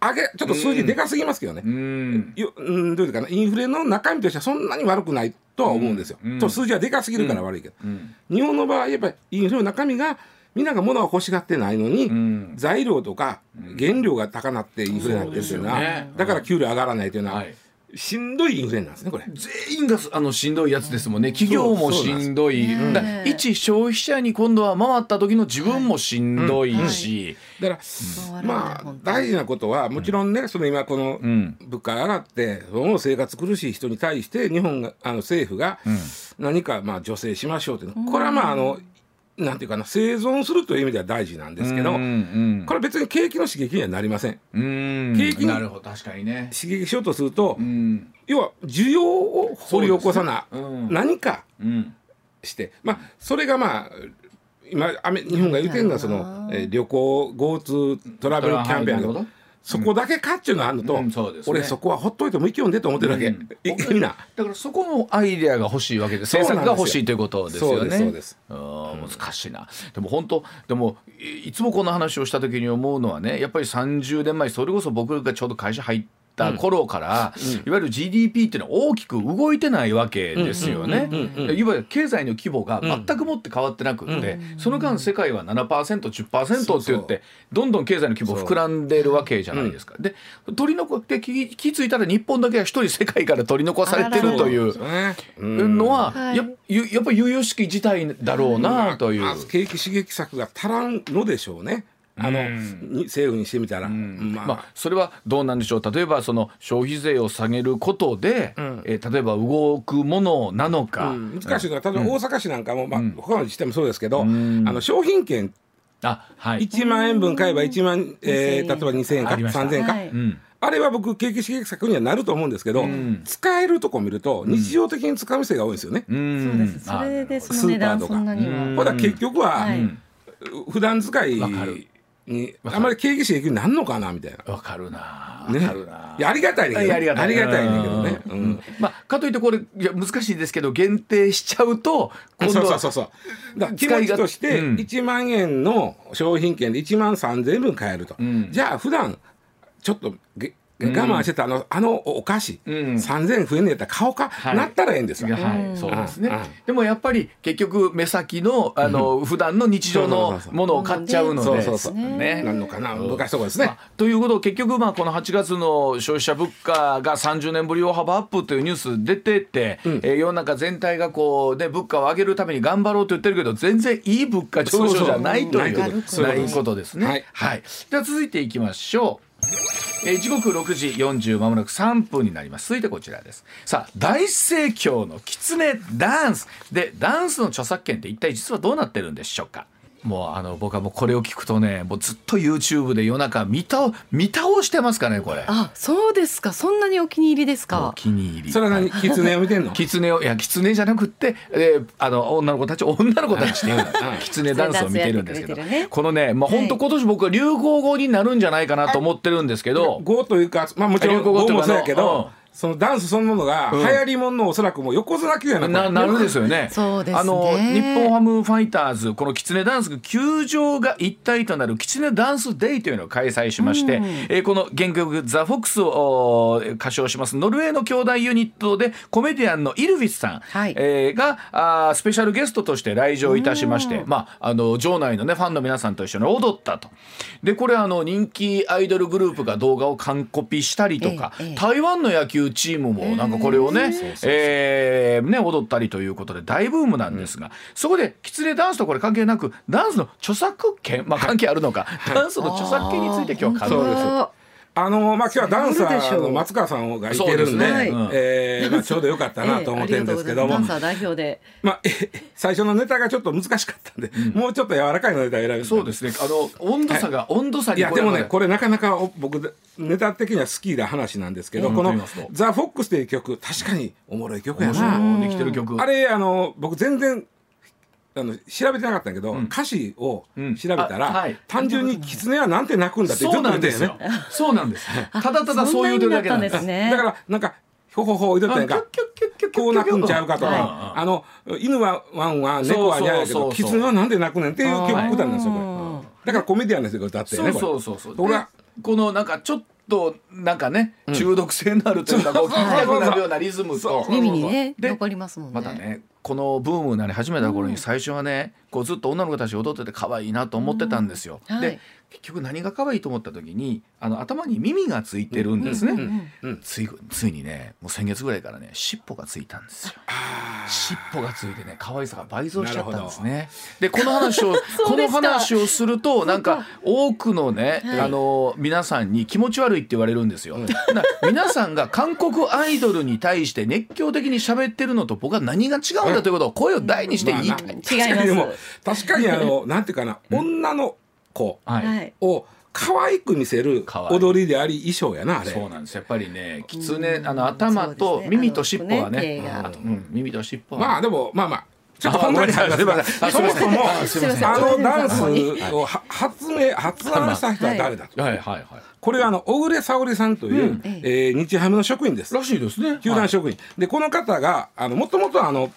Speaker 3: 上げちょっと数字でかすぎますけどね、
Speaker 1: うん。
Speaker 3: ようんどういうかなインフレの中身としてはそんなに悪くないとは思うんですよ。
Speaker 1: うん。
Speaker 3: と数字はでかすぎるから悪いけど、
Speaker 1: うん。
Speaker 3: 日本の場合やっぱりインフレの中身がみんなが物を欲しがってないのに、
Speaker 1: ん。
Speaker 3: 材料とか原料が高なってインフレになってるというのは、
Speaker 1: そうですよね。
Speaker 3: だから給料上がらないというのは、
Speaker 1: はい
Speaker 3: しんどいインフレなんですねこれ。
Speaker 1: 全員があのしんどいやつですもんね。企業もしんどい。だ一消費者に今度は回った時の自分もしんどいし、
Speaker 3: だから、まあ大事なことはもちろんね、その今この
Speaker 1: ん。
Speaker 3: 物価が上がってその生活苦しい人に対して日本があの政府が何かまあ助成しましょうというの。これはまああのなんていうかな生存するという意味では大事なんですけど、
Speaker 1: うん
Speaker 3: これ別に景気の刺激にはなりません。
Speaker 1: うん。うん
Speaker 3: 景気に
Speaker 1: なるほど確かにね。
Speaker 3: 刺激しようとすると、
Speaker 1: うん。
Speaker 3: 要は需要を掘り起こさな、
Speaker 1: ね。うん。
Speaker 3: 何か
Speaker 1: うん。
Speaker 3: してまあそれがまあ今日本が言ってるのはその、えー旅行 GoTo トラベルキャンペーンやけど
Speaker 1: なるほど
Speaker 3: そこだけかっちゅうのあるのと、
Speaker 1: うんね
Speaker 3: 俺そこはほっといてもいけよんでと思ってるわけ、
Speaker 1: うん。だからそこのアイデアが欲しいわけで
Speaker 3: そうなんですよ
Speaker 1: 政策が欲しいということですよね。
Speaker 3: そうです
Speaker 1: 難しいな。でも本当でもいいつもこの話をした時に思うのはねやっぱり30年前それこそ僕がちょうど会社入った頃から、いわゆる GDP っていうのは大きく動いてないわけですよね。いわゆる経済の規模が全くもって変わってなくって、その間世界は 7%10% って言ってどんどん経済の規模膨らんでるわけじゃないですか。で取り残って気気付いたら日本だけは一人世界から取り残されてるという。のは、
Speaker 2: はい。
Speaker 1: やゆやっぱり悠々しき事態だろうなという。
Speaker 3: まあ景気刺激策が足らんのでしょうねあの、に政府にしてみたら、まあ、
Speaker 1: まあ、それはどうなんでしょう。例えばその消費税を下げることで、えー例えば動くものなのか、
Speaker 3: うん。難しいのは例えば大阪市なんかも、まあ他の自治体もそうですけど、あの商品券。
Speaker 1: あはい、
Speaker 3: 1万円分買えば1万、えー、例えば2000円か
Speaker 1: ありました。
Speaker 3: 3000円か、
Speaker 2: はい。
Speaker 1: うん。
Speaker 3: あれは僕景気刺激策にはなると思うんですけど、使えるとこ見ると日常的に使う店が多いんですよね。
Speaker 1: うん。
Speaker 2: そうです。それで
Speaker 3: ス
Speaker 2: その値段
Speaker 3: ーパーとか。
Speaker 2: そんなには。
Speaker 3: ほら結局は、
Speaker 2: はい。
Speaker 3: 普段使い
Speaker 1: わかる
Speaker 3: にあまり景気刺激になんのかなみたいな。
Speaker 1: わかるなわ
Speaker 3: ね、ありがたいね
Speaker 1: ありがたい。
Speaker 3: けどね。
Speaker 1: う
Speaker 3: うん。ん
Speaker 1: まあ、かといってこれいや難しいですけど限定しちゃうと今
Speaker 3: そうそうそうそう。だ気として
Speaker 1: うん。
Speaker 3: 1万円の商品券で1万3000円分買えると。
Speaker 1: ん。
Speaker 3: じゃあ普段ちょっとげ我慢してたあのあのお菓子、
Speaker 1: うん。
Speaker 3: 3000円増えんねやったら買おうか、
Speaker 1: はい。
Speaker 3: なったらええんですよ。
Speaker 1: はい、そうですね。
Speaker 3: うん。うん。
Speaker 1: でもやっぱり結局目先のあの普段の日常
Speaker 3: そう
Speaker 1: の
Speaker 3: そうそう。
Speaker 1: ものを買っちゃうので、
Speaker 3: そうそうそう。
Speaker 1: ね。
Speaker 3: なんのかな。難しいところですね。
Speaker 1: まあということ結局まあこの8月の消費者物価が30年ぶり大幅アップというニュース出てて、えー世の中全体がこうね物価を上げるために頑張ろうと言ってるけど全然いい物価上昇じゃないということですね。
Speaker 3: はい。
Speaker 1: はい。では続いていきましょう。えー時刻6時40まもなく3分になります。続いてこちらです。さあ大盛況のキツネダンス。でダンスの著作権って一体実はどうなってるんでしょうか？もうあの僕はもうこれを聞くとねもうずっと YouTube で夜中見倒見倒してますかねこれ。
Speaker 2: あそうですか。そんなにお気に入りです
Speaker 1: お
Speaker 2: か
Speaker 1: 気に入り。
Speaker 3: それは何？キツネを見てんの？
Speaker 1: キツネをいやキツネじゃなくって、えーあの女の子たち女の子たちっていうの。キツネダンスを見てるんですけど、
Speaker 2: ね。
Speaker 1: このねまあ本当今年僕は流行語になるんじゃないかなと思ってるんですけど、
Speaker 3: 語というかまあもちろん
Speaker 1: 流行語というか
Speaker 3: 語もそうやけ
Speaker 1: うん。
Speaker 3: どそのダンスそのものが流行りもののおそらくもう横綱級やな
Speaker 1: ななるんですよね。
Speaker 2: そうですね。
Speaker 1: あの日本ハムファイターズこのキツネダンス球場が一体となるキツネダンスデイというのを開催しまして、えーこの原曲ザフォックスを歌唱しますノルウェーの兄弟ユニットでコメディアンのイルヴィスさん、
Speaker 2: はい。
Speaker 1: えーがあースペシャルゲストとして来場いたしまして、まああの場内のねファンの皆さんと一緒に踊ったと。でこれあの人気アイドルグループが動画を完コピしたりとか、
Speaker 2: ええええ。
Speaker 1: 台湾の野球チームもなんかこれをね、えーね踊ったりということで大ブームなんですが、そこでキツネダンスとこれ関係なくダンスの著作権まあ関係あるのか、ダンスの著作権について今日は考えます。
Speaker 2: あ
Speaker 3: あのまあ今日はダンサーの松川さんがいてるんで
Speaker 1: で
Speaker 3: えーまあちょうどよかったな と思ってるんですけども。
Speaker 2: えー代表で。
Speaker 3: まあえ最初のネタがちょっと難しかったんでもうちょっと柔らかいのネタを選び
Speaker 1: そうですね。あの温度差が、温度差
Speaker 3: いや
Speaker 1: にこれま
Speaker 3: でもね。これなかなかお僕ネタ的には好きな話なんですけど、
Speaker 1: うん。
Speaker 3: この
Speaker 1: と言いますと「
Speaker 3: ザ・フォックス」という曲確かにおもろい曲やな。
Speaker 1: い。できてる曲。
Speaker 3: あれあの僕全然あの調べてなかったんやけど、歌詞を
Speaker 1: うん
Speaker 3: 調べたら、
Speaker 1: あはい
Speaker 3: 単純に「狐はなんて鳴くんだ」ってず
Speaker 1: そう
Speaker 3: っと
Speaker 1: なんですよ
Speaker 3: 言ってんよね。
Speaker 1: そうなんですただただそう言うてるだけなんです
Speaker 2: だ
Speaker 3: からなんかほほほ言うてたやんかこう鳴くんちゃうかと
Speaker 1: うん
Speaker 3: か、あの犬はワンは猫はニャーやけど狐はなんで鳴くねんっていう曲歌なんですよ。だからコメディアンですよ歌って
Speaker 1: そう
Speaker 3: ねこれ。
Speaker 1: そうそうそう
Speaker 3: 俺は
Speaker 1: でこのなんかちょっとなんかね中毒性のあるというかこう聞きたくなるようなリズムと
Speaker 2: 耳にね
Speaker 1: で
Speaker 2: 残りますもんね
Speaker 1: またねこのブームになり始めた頃に最初はねこうずっと女の子たち踊ってて可愛いなと思ってたんですよ。で結局何が可愛いと思った時にあの頭に耳がついてるんですね。
Speaker 3: うんうん
Speaker 1: ついついにねもう先月ぐらいからね尻尾がついたんですよ。尻尾がついてね可愛さが倍増しちゃったんですね。でこの話を この話をするとなんか多くのね、
Speaker 2: はい
Speaker 1: あの皆さんに気持ち悪いって言われるんですよ。な皆さんが韓国アイドルに対して熱狂的に喋ってるのと僕は何が違うんだということを声を大にして言いたい。
Speaker 3: まあな
Speaker 2: 違います
Speaker 3: 確かにでも確かにあのなんていうかな女の子を可愛く見せる踊りであり衣装やなあれ。
Speaker 1: そうなんです。やっぱりね狐あの頭と耳と尻尾はね耳と尻尾は、
Speaker 3: まあでもまあまあ。ちょっと
Speaker 1: あ
Speaker 3: 本題に入ります
Speaker 1: ごめんなさい。
Speaker 3: そもそも
Speaker 1: あ
Speaker 3: のダンス
Speaker 2: はい。
Speaker 3: をは発明発案した人は誰だと。
Speaker 1: はい。はい。はい。
Speaker 3: これはあの小暮沙織さんという、
Speaker 1: うん。
Speaker 3: えー日ハムの職員です。
Speaker 1: らしいですね。
Speaker 3: 球団職員、でこの方があのもともとあの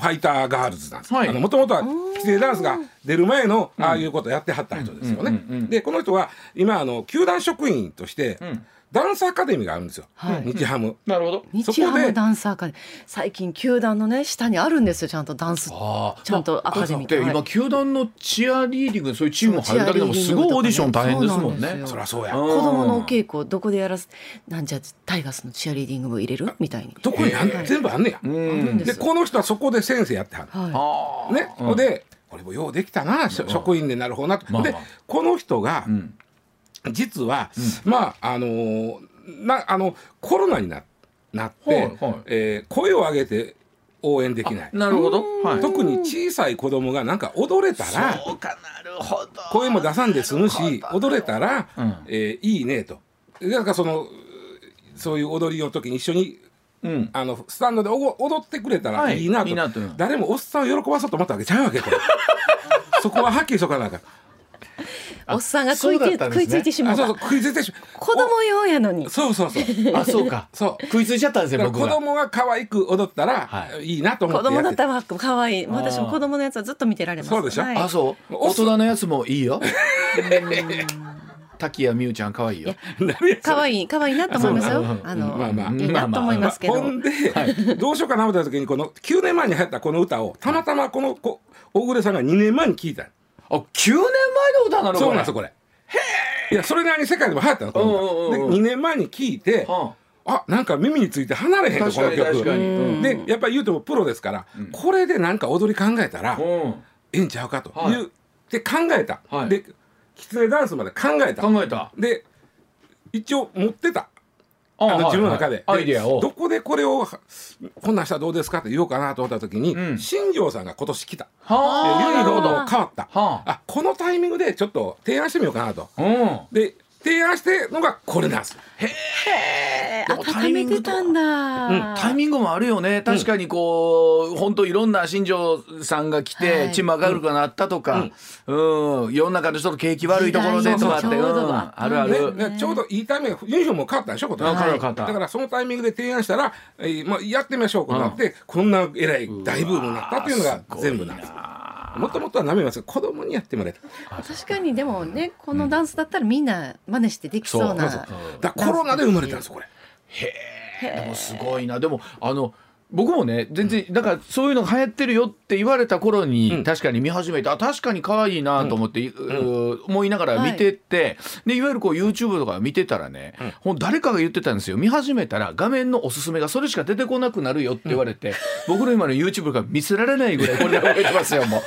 Speaker 3: ファイターガールズなんです。
Speaker 1: はい。
Speaker 3: あのもともとは規定ダンスが出る前のああいうことをやってはった人ですよね。でこの人は今あの球団職員として、
Speaker 1: ん
Speaker 3: ダンスアカデミーがあるんですよ。
Speaker 2: はい。
Speaker 3: 日ハム。
Speaker 1: なるほど。
Speaker 2: 日ハムダンサー。か最近球団のね下にあるんですよちゃんとダンス。ちゃんとアカデミー。
Speaker 1: で
Speaker 2: はい。
Speaker 1: 今球団のチアリーディングそういうチームに入るだけでもすごいオーディション大変ですもんね。
Speaker 2: そ
Speaker 3: りゃそうや。
Speaker 1: うん。
Speaker 2: 子供のお稽古どこでやらすなんじゃタイガースのチアリーディング部入れるみたいに。
Speaker 3: どこに全部あんねや。
Speaker 2: あるんで
Speaker 3: この人はそこで先生やってはる。
Speaker 2: は
Speaker 1: あー。
Speaker 3: ね、ほん。でこれもようできたな、職員でなるほどなと、で
Speaker 1: まあまあ。
Speaker 3: この人が、
Speaker 1: ん
Speaker 3: 実は、まああのーなあのコロナにななって、
Speaker 1: はいはい。
Speaker 3: えー声を上げて応援できない。
Speaker 1: なるほど。はい。
Speaker 3: 特に小さい子供がなんか踊れたら
Speaker 1: そうかなるほど。
Speaker 3: 声も出さんで済むし踊れたら、
Speaker 1: うん。
Speaker 3: えーいいねと。だからそのそういう踊りの時に一緒に
Speaker 1: うん。
Speaker 3: あのスタンドで踊ってくれたらい。いなと,、
Speaker 1: はいいいなと。
Speaker 3: 誰もおっさんを喜ばそうと思ったわけちゃうわけこれ そこははっきりしとかなあかん
Speaker 2: おっさんが食いつい,、
Speaker 1: そうだったんですね。
Speaker 2: 食いついてしまう。
Speaker 3: あそうそう食いついてし
Speaker 2: 子供用やのに。
Speaker 3: おそうそうそう。
Speaker 1: あそうか。
Speaker 3: そう。
Speaker 1: 食いついちゃったんですよ僕が
Speaker 3: 供が可愛く踊ったら、、
Speaker 1: はい。
Speaker 3: いなと思
Speaker 2: 子
Speaker 3: ってやって。
Speaker 2: 供だったら可愛い。私も子供のやつはずっと見てられます。
Speaker 3: そうでしょ？
Speaker 2: はい。
Speaker 1: あそう。
Speaker 3: お
Speaker 1: 大人のやつもいいよ。滝谷美優ちゃん可愛いよ。
Speaker 2: 可愛い可愛いなと思いますよ。あの、
Speaker 3: まあまあ。
Speaker 2: いいなと思いますけど、
Speaker 3: ほんで、どうしようかな思った時にこの9年前に流行ったこの歌をたまたまこのこ大暮さんが2年前に聞いた
Speaker 1: あ9年前の歌なの
Speaker 3: そうなんですよこれ。いやそれなりに世界でも流行ったのこの歌
Speaker 1: うん
Speaker 3: で2年前に聞いて
Speaker 1: は
Speaker 3: あ。なんか耳について離れへんとこの曲。でやっぱり言うてもプロですから、これでなんか踊り考えたら
Speaker 1: うん。
Speaker 3: ええんちゃうかと
Speaker 1: はい。
Speaker 3: 言って考えた、
Speaker 1: はい。
Speaker 3: できつねダンスまで考えた。
Speaker 1: 考えた。
Speaker 3: で一応持ってた
Speaker 1: あ
Speaker 3: あの自分の中で,で、
Speaker 1: アイディアを。
Speaker 3: どこでこれをこんなんしたらどうですかって言おうかなと思った時に、
Speaker 1: ん。
Speaker 3: 新庄さんが今年来た。ユニロード変わった、
Speaker 1: は
Speaker 3: あこのタイミングでちょっと提案してみようかなと。で提案してるのがこれなんです
Speaker 2: え
Speaker 1: でもタ
Speaker 2: ー、温
Speaker 1: イミングと
Speaker 2: めてたんだ、
Speaker 1: タイミングもあるよね。確かにこう本当いろんな新庄さんが来て、
Speaker 2: はい。
Speaker 1: チーム明るくなったとか、うん。世の中の人の景気悪いところでとか。って、
Speaker 2: うあ
Speaker 1: あるあ
Speaker 3: ね
Speaker 1: る、
Speaker 3: ね。ちょうどいいタイミング。ユニフォームも変わったでしょ今年
Speaker 1: あ変わった変わった。
Speaker 3: だからそのタイミングで提案したら、えーまあ、やってみましょうこうなって、こんなえらい大ブームになったっていうのが全部なんです。もともとはなめます。けど子供にやってもらえた
Speaker 2: 確かにでもねこのダンスだったらみんな真似してできそうな、
Speaker 1: そう。
Speaker 3: だからコロナで生まれたんですよこれ
Speaker 1: でもすごいな。でもあの僕もね全然だからそういうのが流行ってるよって言われた頃に、確かに見始めてあ確かに可愛いなと思って、う思いながら見てって、でいわゆるこう YouTube とか見てたらね、ほん。誰かが言ってたんですよ。見始めたら画面のおすすめがそれしか出てこなくなるよって言われて、僕の今の YouTube が見せられないぐらいこれで覚えてますよもう。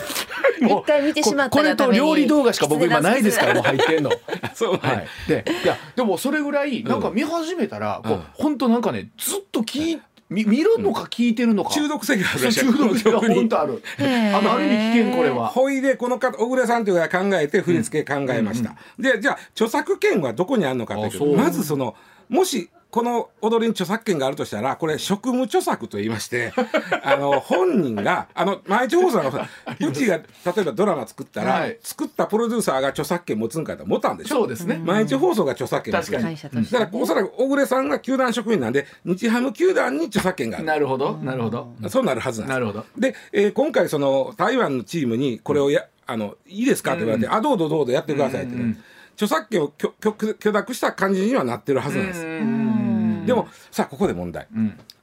Speaker 1: もう
Speaker 2: 一回見てしまった
Speaker 1: ここれと料理動画しか僕今ないですからもう入ってんの。
Speaker 3: そう。ね、
Speaker 1: はい、でいやでもそれぐらいなんか見始めたら、こう本当なんかねずっと聞い見見るのか聞いてるのか、
Speaker 3: 中毒性がある
Speaker 1: 中毒性が本当ある。あのある意味危険これは。
Speaker 3: ほいでこの方小暮さんという方が考えて振り付け考えました、でじゃあ著作権はどこにあるのかというとまずそのもしこの踊りに著作権があるとしたらこれ職務著作と言いまして あの本人があの毎日放送のうちが例えばドラマ作ったら、
Speaker 1: はい。
Speaker 3: 作ったプロデューサーが著作権持つんかって持たんでしょ？
Speaker 1: そうですね。
Speaker 3: 毎日放送が著作権持つ。
Speaker 1: 確かに。
Speaker 2: 会社として、
Speaker 3: だからおそらく小暮さんが球団職員なんで日ハム球団に著作権がある。
Speaker 1: なるほどなるほど。
Speaker 3: そうなるはずなんです。
Speaker 1: なるほど。
Speaker 3: で、えー今回その台湾のチームにこれをや、あのいいですかって言われて、あどうぞどうぞやってくださいって。ね、著作権を許諾した感じにはなってるはずなんです、でもさあここで問題、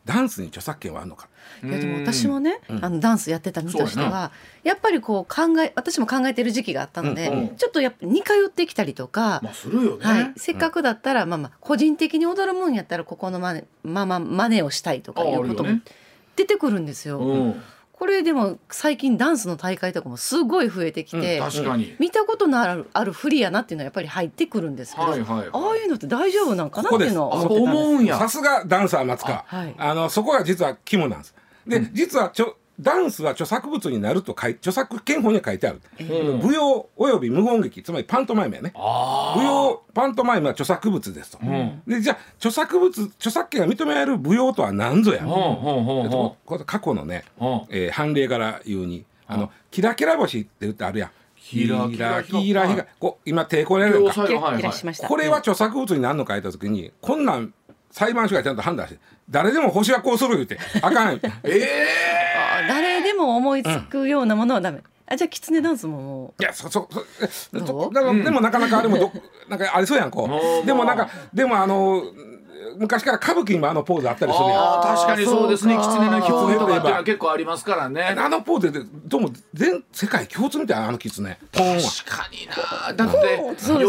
Speaker 3: ダンスに著作権はあるのか？
Speaker 2: いやでも私もね、あのダンスやってた身としては、やっぱりこう考え私も考えてる時期があったので、
Speaker 1: うんうん。
Speaker 2: ちょっとやっぱ似通ってきたりとか、
Speaker 1: まあするよね、
Speaker 2: はい、せっかくだったら、まあまあ個人的に踊るもんやったらここのまねまあまあ真似をしたいとかいうことも出てくるんですよ。
Speaker 1: うん
Speaker 2: これでも最近ダンスの大会とかもすごい増えてきて、
Speaker 1: 確かに、
Speaker 2: 見たことのあるある不利やなっていうのはやっぱり入ってくるんですけど、
Speaker 1: はいはいはい。
Speaker 2: ああいうのって大丈夫なんかなっていうのを
Speaker 1: あ
Speaker 2: 思
Speaker 1: うんや。
Speaker 3: さすがダンサー松川。
Speaker 2: あはい。
Speaker 3: あのそこが実は肝なんです。で、実はちょダンスは著作物になると書い著作権法には書いてある、
Speaker 1: うん
Speaker 3: 舞踊および無言劇つまりパントマイムやね。
Speaker 1: あ
Speaker 3: 舞踊パントマイムは著作物ですと、
Speaker 1: ん。
Speaker 3: でじゃあ著作物著作権が認められる舞踊とは何ぞや、
Speaker 1: あほん
Speaker 3: 過去のね、
Speaker 1: んうん。
Speaker 3: えー判例から言うにあのキラキラ星って言ってあるやん。
Speaker 1: キラキラ
Speaker 3: キラキこう今抵抗やるやんか。これは著作物になるのか言った時にこんなん裁判所がちゃんと判断して誰でも星はこうする言うて。あかん
Speaker 1: ええ
Speaker 2: あ誰でも思いつくようなものはダメ。あじゃあキツネダンスもも
Speaker 3: いやそそそえ
Speaker 2: どう？
Speaker 3: そでもでもなかなかあれもどなんかありそうやんこ
Speaker 1: もう
Speaker 3: う。でもなんかでもあの昔から歌舞伎にもあのポーズあったりするやん。
Speaker 1: 確かにそうですね。狐の狐とかっていうのは結構ありますからね。
Speaker 3: あのポーズでどうも全世界共通みたいなあの狐
Speaker 1: 確かにな。だって吉岡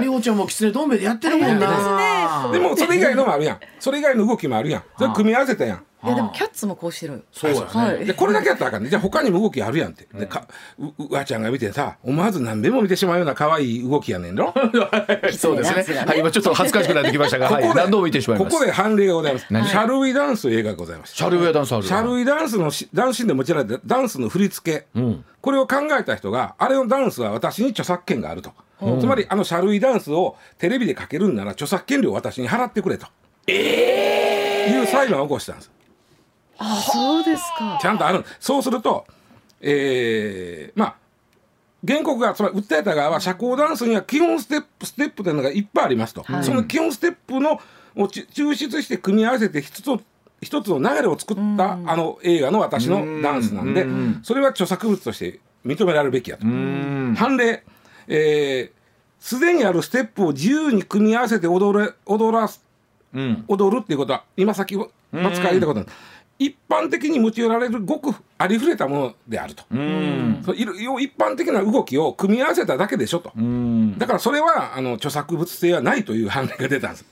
Speaker 1: 里帆ちゃんも狐どん兵衛でやってるもんな。
Speaker 3: でもそれ以外のもあるやん。それ以外の動きもあるやん。それ組み合わせたやん。
Speaker 2: ういやでもキャッツもこうしてる。
Speaker 1: そうやね。
Speaker 2: はい。
Speaker 3: でこれだけやったらあかんね。じゃあ他にも動きあるやんって。でかううわちゃんが見てさ思わず何べも見てしまうような可愛い動きやねんろ？
Speaker 1: そうですね。
Speaker 2: ね。
Speaker 1: はい今ちょっと恥ずかしくなってきましたが、はい、何度も見てしまい
Speaker 3: こ
Speaker 1: ます。
Speaker 3: こで判例がございます。シ
Speaker 1: 何
Speaker 3: ャルウィダンスという映画がございます。
Speaker 1: シャルウェアダンスある
Speaker 3: シャルウィダンスのしダンスシーンで用いられたダンスの振り付け、
Speaker 1: ん。
Speaker 3: これを考えた人があれのダンスは私に著作権があると、つまりあのシャルウィダンスをテレビでかけるんなら著作権料を私に払ってくれと、いう裁判を起こしたんです
Speaker 2: あそうですか。
Speaker 3: ちゃんとある。そうするとえーまあ原告がつまり訴えた側は社交ダンスには基本ステップステップというのがいっぱいありますと、その基本ステップのをち抽出して組み合わせて一つの一つの流れを作ったあの映画の私のダンスなんでそれは著作物として認められるべきやと。
Speaker 1: うん。
Speaker 3: 判例、えーすでにあるステップを自由に組み合わせて踊れ踊らす
Speaker 1: うん。
Speaker 3: 踊るっていうことは今先松川が言ったことなん一般的に用いられるごくありふれたものであると、
Speaker 1: うん。
Speaker 3: そ一般的な動きを組み合わせただけでしょと、
Speaker 1: うん。
Speaker 3: だからそれはあの著作物性はないという判例が出たんです。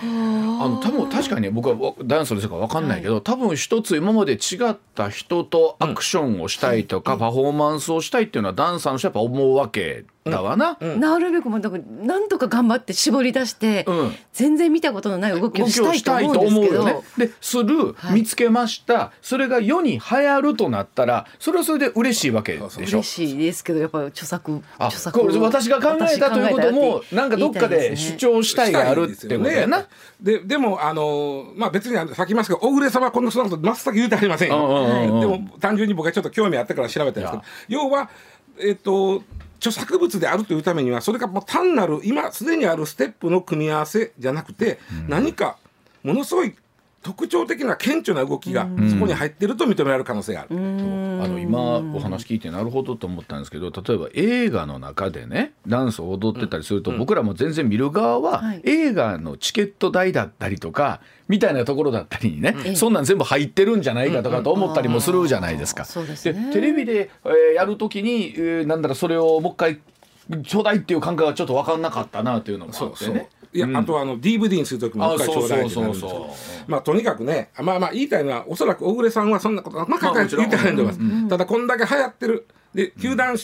Speaker 1: あの多分確かにね僕はわダンスの世界わかんないけど、多分一つ今まで違った人とアクションをしたいとか、パフォーマンスをしたいっていうのはダンサーの人はやっぱ思うわけだわな。
Speaker 2: なるべくもうだからなんとか頑張って絞り出して、
Speaker 1: うん。
Speaker 2: 全然見たことのない動きをしたいと思うんですけど、
Speaker 1: よね。でする、
Speaker 2: はい。
Speaker 1: 見つけました。それが世に流行るとなったらそれはそれで嬉しいわけでしょ。
Speaker 2: 嬉。しいですけどやっぱり著作
Speaker 1: あ
Speaker 2: 著作
Speaker 1: これ私が考えたということもなんかどっかで主張したいがあるってことやな。
Speaker 3: ででもあのまあ別にあのさっき言いますけど小暮さんはこんなそんなこと真っ先言うてありませんよ、でも単純に僕はちょっと興味あったから調べたんですけど。要はえっ、と著作物であるというためにはそれがもう単なる今すでにあるステップの組み合わせじゃなくて、何かものすごい特徴的な顕著な動きがそこに入っていると認められる可能性がある。
Speaker 1: あの今お話聞いてなるほどと思ったんですけど例えば映画の中でねダンスを踊ってたりすると、僕らも全然見る側は、
Speaker 2: はい。
Speaker 1: 映画のチケット代だったりとかみたいなところだったりにね、
Speaker 2: ええ
Speaker 1: そん。なん全部入ってるんじゃないかとかと思ったりもするじゃないですか。
Speaker 2: うですね
Speaker 1: テレビで、えーやるときに、え。ーなんだろうそれをもう一回ちょうだいっていう感覚がちょっと分かんなかったなというのもあ
Speaker 3: そうそう。
Speaker 1: ってね。
Speaker 3: いや、あとはあの DVD にする時も一回ちょうだいってなるんです
Speaker 1: あそう
Speaker 3: よ
Speaker 1: そうそう。
Speaker 3: まあとにかくねまあまあ言いたいのはおそらく小暮さんはそんなことあんま考えて言ってないと思います、ただこんだけ流行ってるで球団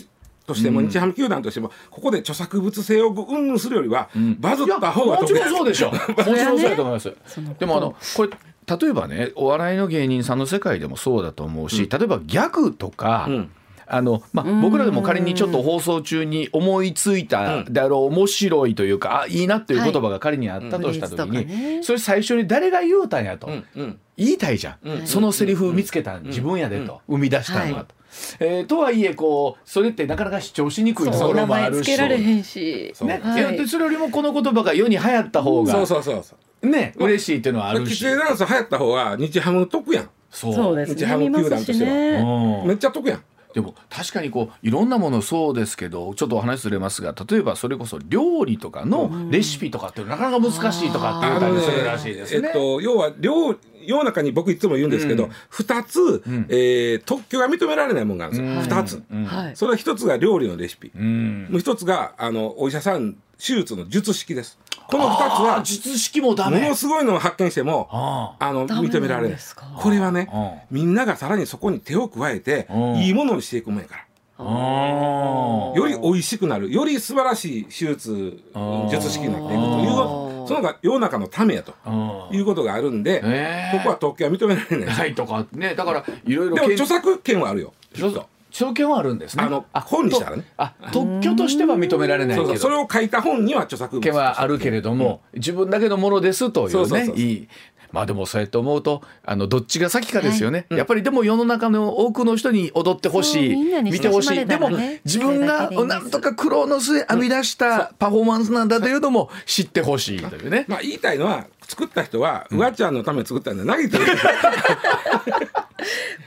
Speaker 3: としても、日ハム球団としてもここで著作物性を云々するよりは、バズった方が
Speaker 1: もち
Speaker 3: 得
Speaker 1: ろんそうでしょ。もちろんそうだと思います。でもあのこれ例えばねお笑いの芸人さんの世界でもそうだと思うし、例えばギャグとか。
Speaker 3: ん
Speaker 1: あのまあ、僕らでも仮にちょっと放送中に思いついたであろう面白いというかあいいなっていう言葉が仮にあったとした時に
Speaker 2: ね
Speaker 1: それ最初に誰が言うたんやと。
Speaker 3: うんうん。
Speaker 1: 言いたいじゃん。そのセリフ見つけたん自分やでと。生み出したんはと。えーとはいえこうそれってなかなか主張しにくいところもあるし
Speaker 2: 前つけられへんし、
Speaker 3: そう。
Speaker 1: ね、
Speaker 2: はい。
Speaker 1: いやでそれよりもこの言葉が世に流行った方が
Speaker 3: そうそうそうそう。
Speaker 1: ね嬉しいっていうのはあるし。
Speaker 3: キツネダンス流行った方が日ハム得やん、
Speaker 1: そう。
Speaker 2: そうです
Speaker 3: 日ハム
Speaker 2: ね見ますし
Speaker 3: 球団としてはめっちゃ得やん
Speaker 1: でも確かにこういろんなものそうですけどちょっとお話ずれますが例えばそれこそ料理とかのレシピとかってなかなか難しいとかって言ったりするらしいですね。
Speaker 3: えっと、要は両世の中に僕いつも言うんですけど、
Speaker 1: うん。
Speaker 3: 2つ、えー特許が認められないものがあるんですよ、2つ。それは1つが料理のレシピ、
Speaker 1: うん。
Speaker 3: もう1つがあのお医者さん手術の術式です。この2つは
Speaker 1: 術式もダメ。
Speaker 3: もの。すごいのを発見しても
Speaker 1: あ
Speaker 3: あの認められない。
Speaker 2: ですか
Speaker 3: これはね
Speaker 1: あ
Speaker 3: みんながさらにそこに手を加えて
Speaker 1: うん。
Speaker 3: いいものにしていくもんやから。
Speaker 1: あ
Speaker 3: より美味しくなるより素晴らしい手術術式になっていくというそのが世の中のためやと
Speaker 1: あ
Speaker 3: いうことがあるんで、ここは特許は認められない
Speaker 1: はいとかね。だからいろいろ
Speaker 3: でも
Speaker 1: 研
Speaker 3: 著作権はあるよ。きっと
Speaker 1: 証券はあるんですね。
Speaker 3: あの本にしたらね。
Speaker 1: とあ特許としては認められないけど。
Speaker 3: それを書いた本には著作物
Speaker 1: 権はあるけれども、自分だけのものですという。ねいいまあでもそうやって思う。とあのどっちが先かですよね、やっぱりでも世の中の多くの人に踊ってほしい見てほしいでも自分がなんとか苦労の末編み出したパフォーマンスなんだというのも知ってほしいというね。
Speaker 3: まあ言いたいのは作った人はうわちゃんのために作ったんで投げてる。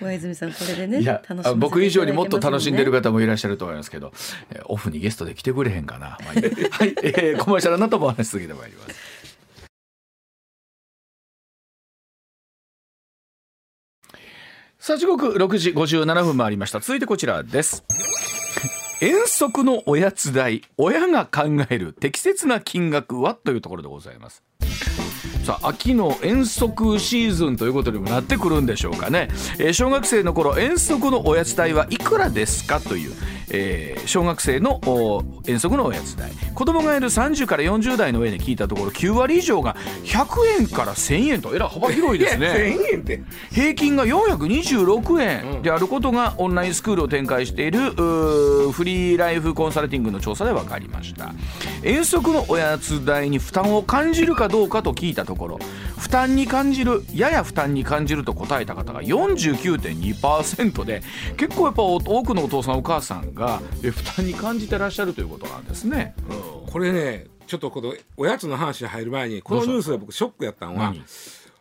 Speaker 2: 上泉さんこれでね
Speaker 1: 僕以上にもっと楽しんでる
Speaker 2: も
Speaker 1: 方もいらっしゃると思いますけど、えーオフにゲストで来てくれへんかな。まあいいはい、えーコマーシャルの後もお話し続けてまいります。さあ時刻6時57分回りました。続いてこちらです。遠足のおやつ代親が考える適切な金額は？というところでございますさあ秋の遠足シーズンということにもなってくるんでしょうかね、えー小学生の頃遠足のおやつ代はいくらですかという、えー小学生のお遠足のおやつ代。子供がいる30から40代の上に聞いたところ9割以上が100円から1000円と。えらい幅広いですね。
Speaker 3: 1000円って。
Speaker 1: 平均が426円であることがオンラインスクールを展開しているフリーライフコンサルティングの調査で分かりました。遠足のおやつ代に負担を感じるかどうかと聞いたところ。負担に感じるやや負担に感じると答えた方が49.2%で結構やっぱ多くのお父さんお母さんがえ負担に感じてらっしゃるということなんですね、
Speaker 3: これねちょっとこのおやつの話に入る前にこのニュースで僕ショックやったのは
Speaker 1: 何？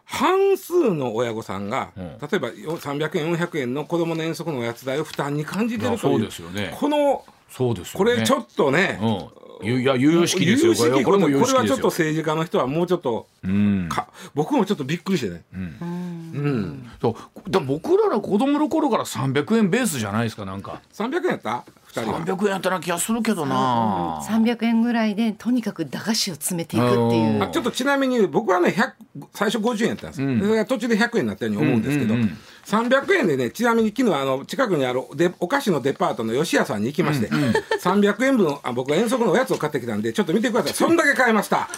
Speaker 3: 半数の親御さんが、
Speaker 1: うん。
Speaker 3: 例えばよ300円400円の子供の遠足のおやつ代を負担に感じてるという
Speaker 1: そうですよね。
Speaker 3: この
Speaker 1: そうですよね。
Speaker 3: これちょっとね、
Speaker 1: うん。ゆいや悠々しきですよ。これ
Speaker 3: これも
Speaker 1: これ
Speaker 3: はちょっと政治家の人はもうちょっと
Speaker 1: うん。
Speaker 3: か僕もちょっとびっくりしてね。うん。
Speaker 1: そう。だ僕らの子供の頃から300円ベースじゃないですかなんか。
Speaker 3: 300円やった？2人は。
Speaker 1: 300円やったな気がするけどな。
Speaker 2: 300円ぐらいでとにかく駄菓子を詰めていくっていう。
Speaker 3: あちょっとちなみに僕はね100最初50円やったんです、
Speaker 1: ん。
Speaker 3: それが途中で100円になったように思うんですけど、
Speaker 1: うんうんうん
Speaker 3: 300円でねちなみに昨日あの近くにあるでお菓子のデパートの吉屋さんに行きまして、300円分あ僕は遠足のおやつを買ってきたんでちょっと見てください。そんだけ買いました。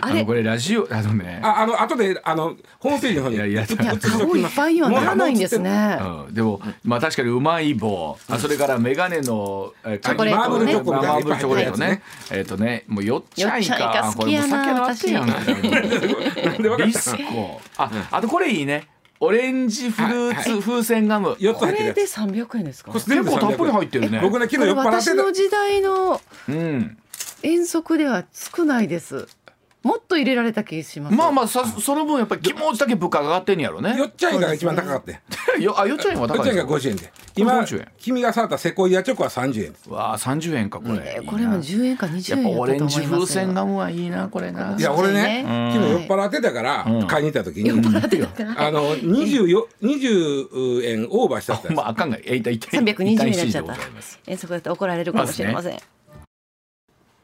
Speaker 2: あ
Speaker 1: のこれラジオあのね。
Speaker 3: ああの後であのホームページの方に
Speaker 1: いやいや
Speaker 2: 顔いっぱいにはならないんですね。
Speaker 1: うん、でもまあ確かにうまい棒、あそれからメガネの、えー
Speaker 2: チョコレートね。
Speaker 3: マーブルチョコ
Speaker 1: レートね。えっ、とねもうよっちゃいか。
Speaker 2: か好きやな
Speaker 1: これもう酒のあてやん
Speaker 3: な。んでわか
Speaker 1: リスコ。あ、あとこれいいねオレンジフルーツ
Speaker 3: はいは
Speaker 1: 風船ガム、
Speaker 3: 4つ
Speaker 2: これで
Speaker 3: 入ってるやつ。
Speaker 2: 300円ですか？
Speaker 1: 結構たっぷり入ってるね。
Speaker 3: 僕ね昨日酔っ払って
Speaker 2: 私の時代の
Speaker 1: うん。
Speaker 2: 遠足では少ないですもっと入れられた気します。
Speaker 1: まあまあさその分やっぱり気持ちだけ物価が上がってんやろね。
Speaker 3: よっちゃいが一番高かったよ
Speaker 1: よあよっちゃんは
Speaker 3: よっちゃいが
Speaker 1: 高いで。すか
Speaker 3: 50円で今
Speaker 1: 50円。
Speaker 3: 君が触ったセコイアチョコは30円
Speaker 1: わあ30円かこれ、
Speaker 2: えーこれも10円か20
Speaker 1: やっぱ
Speaker 2: 円やったと思います
Speaker 1: オレンジ風船ガムはいいなこれな。い
Speaker 3: や俺ね
Speaker 2: うん
Speaker 3: 昨日酔っ払ってたから
Speaker 1: うん。
Speaker 3: 買いに行った時に、
Speaker 2: 酔っ払ってたから。
Speaker 3: あの24 20円オーバーしちゃった。んです
Speaker 1: まああかんがえいたいた
Speaker 2: 320円になっちゃった。遠足だって怒られるかもしれません、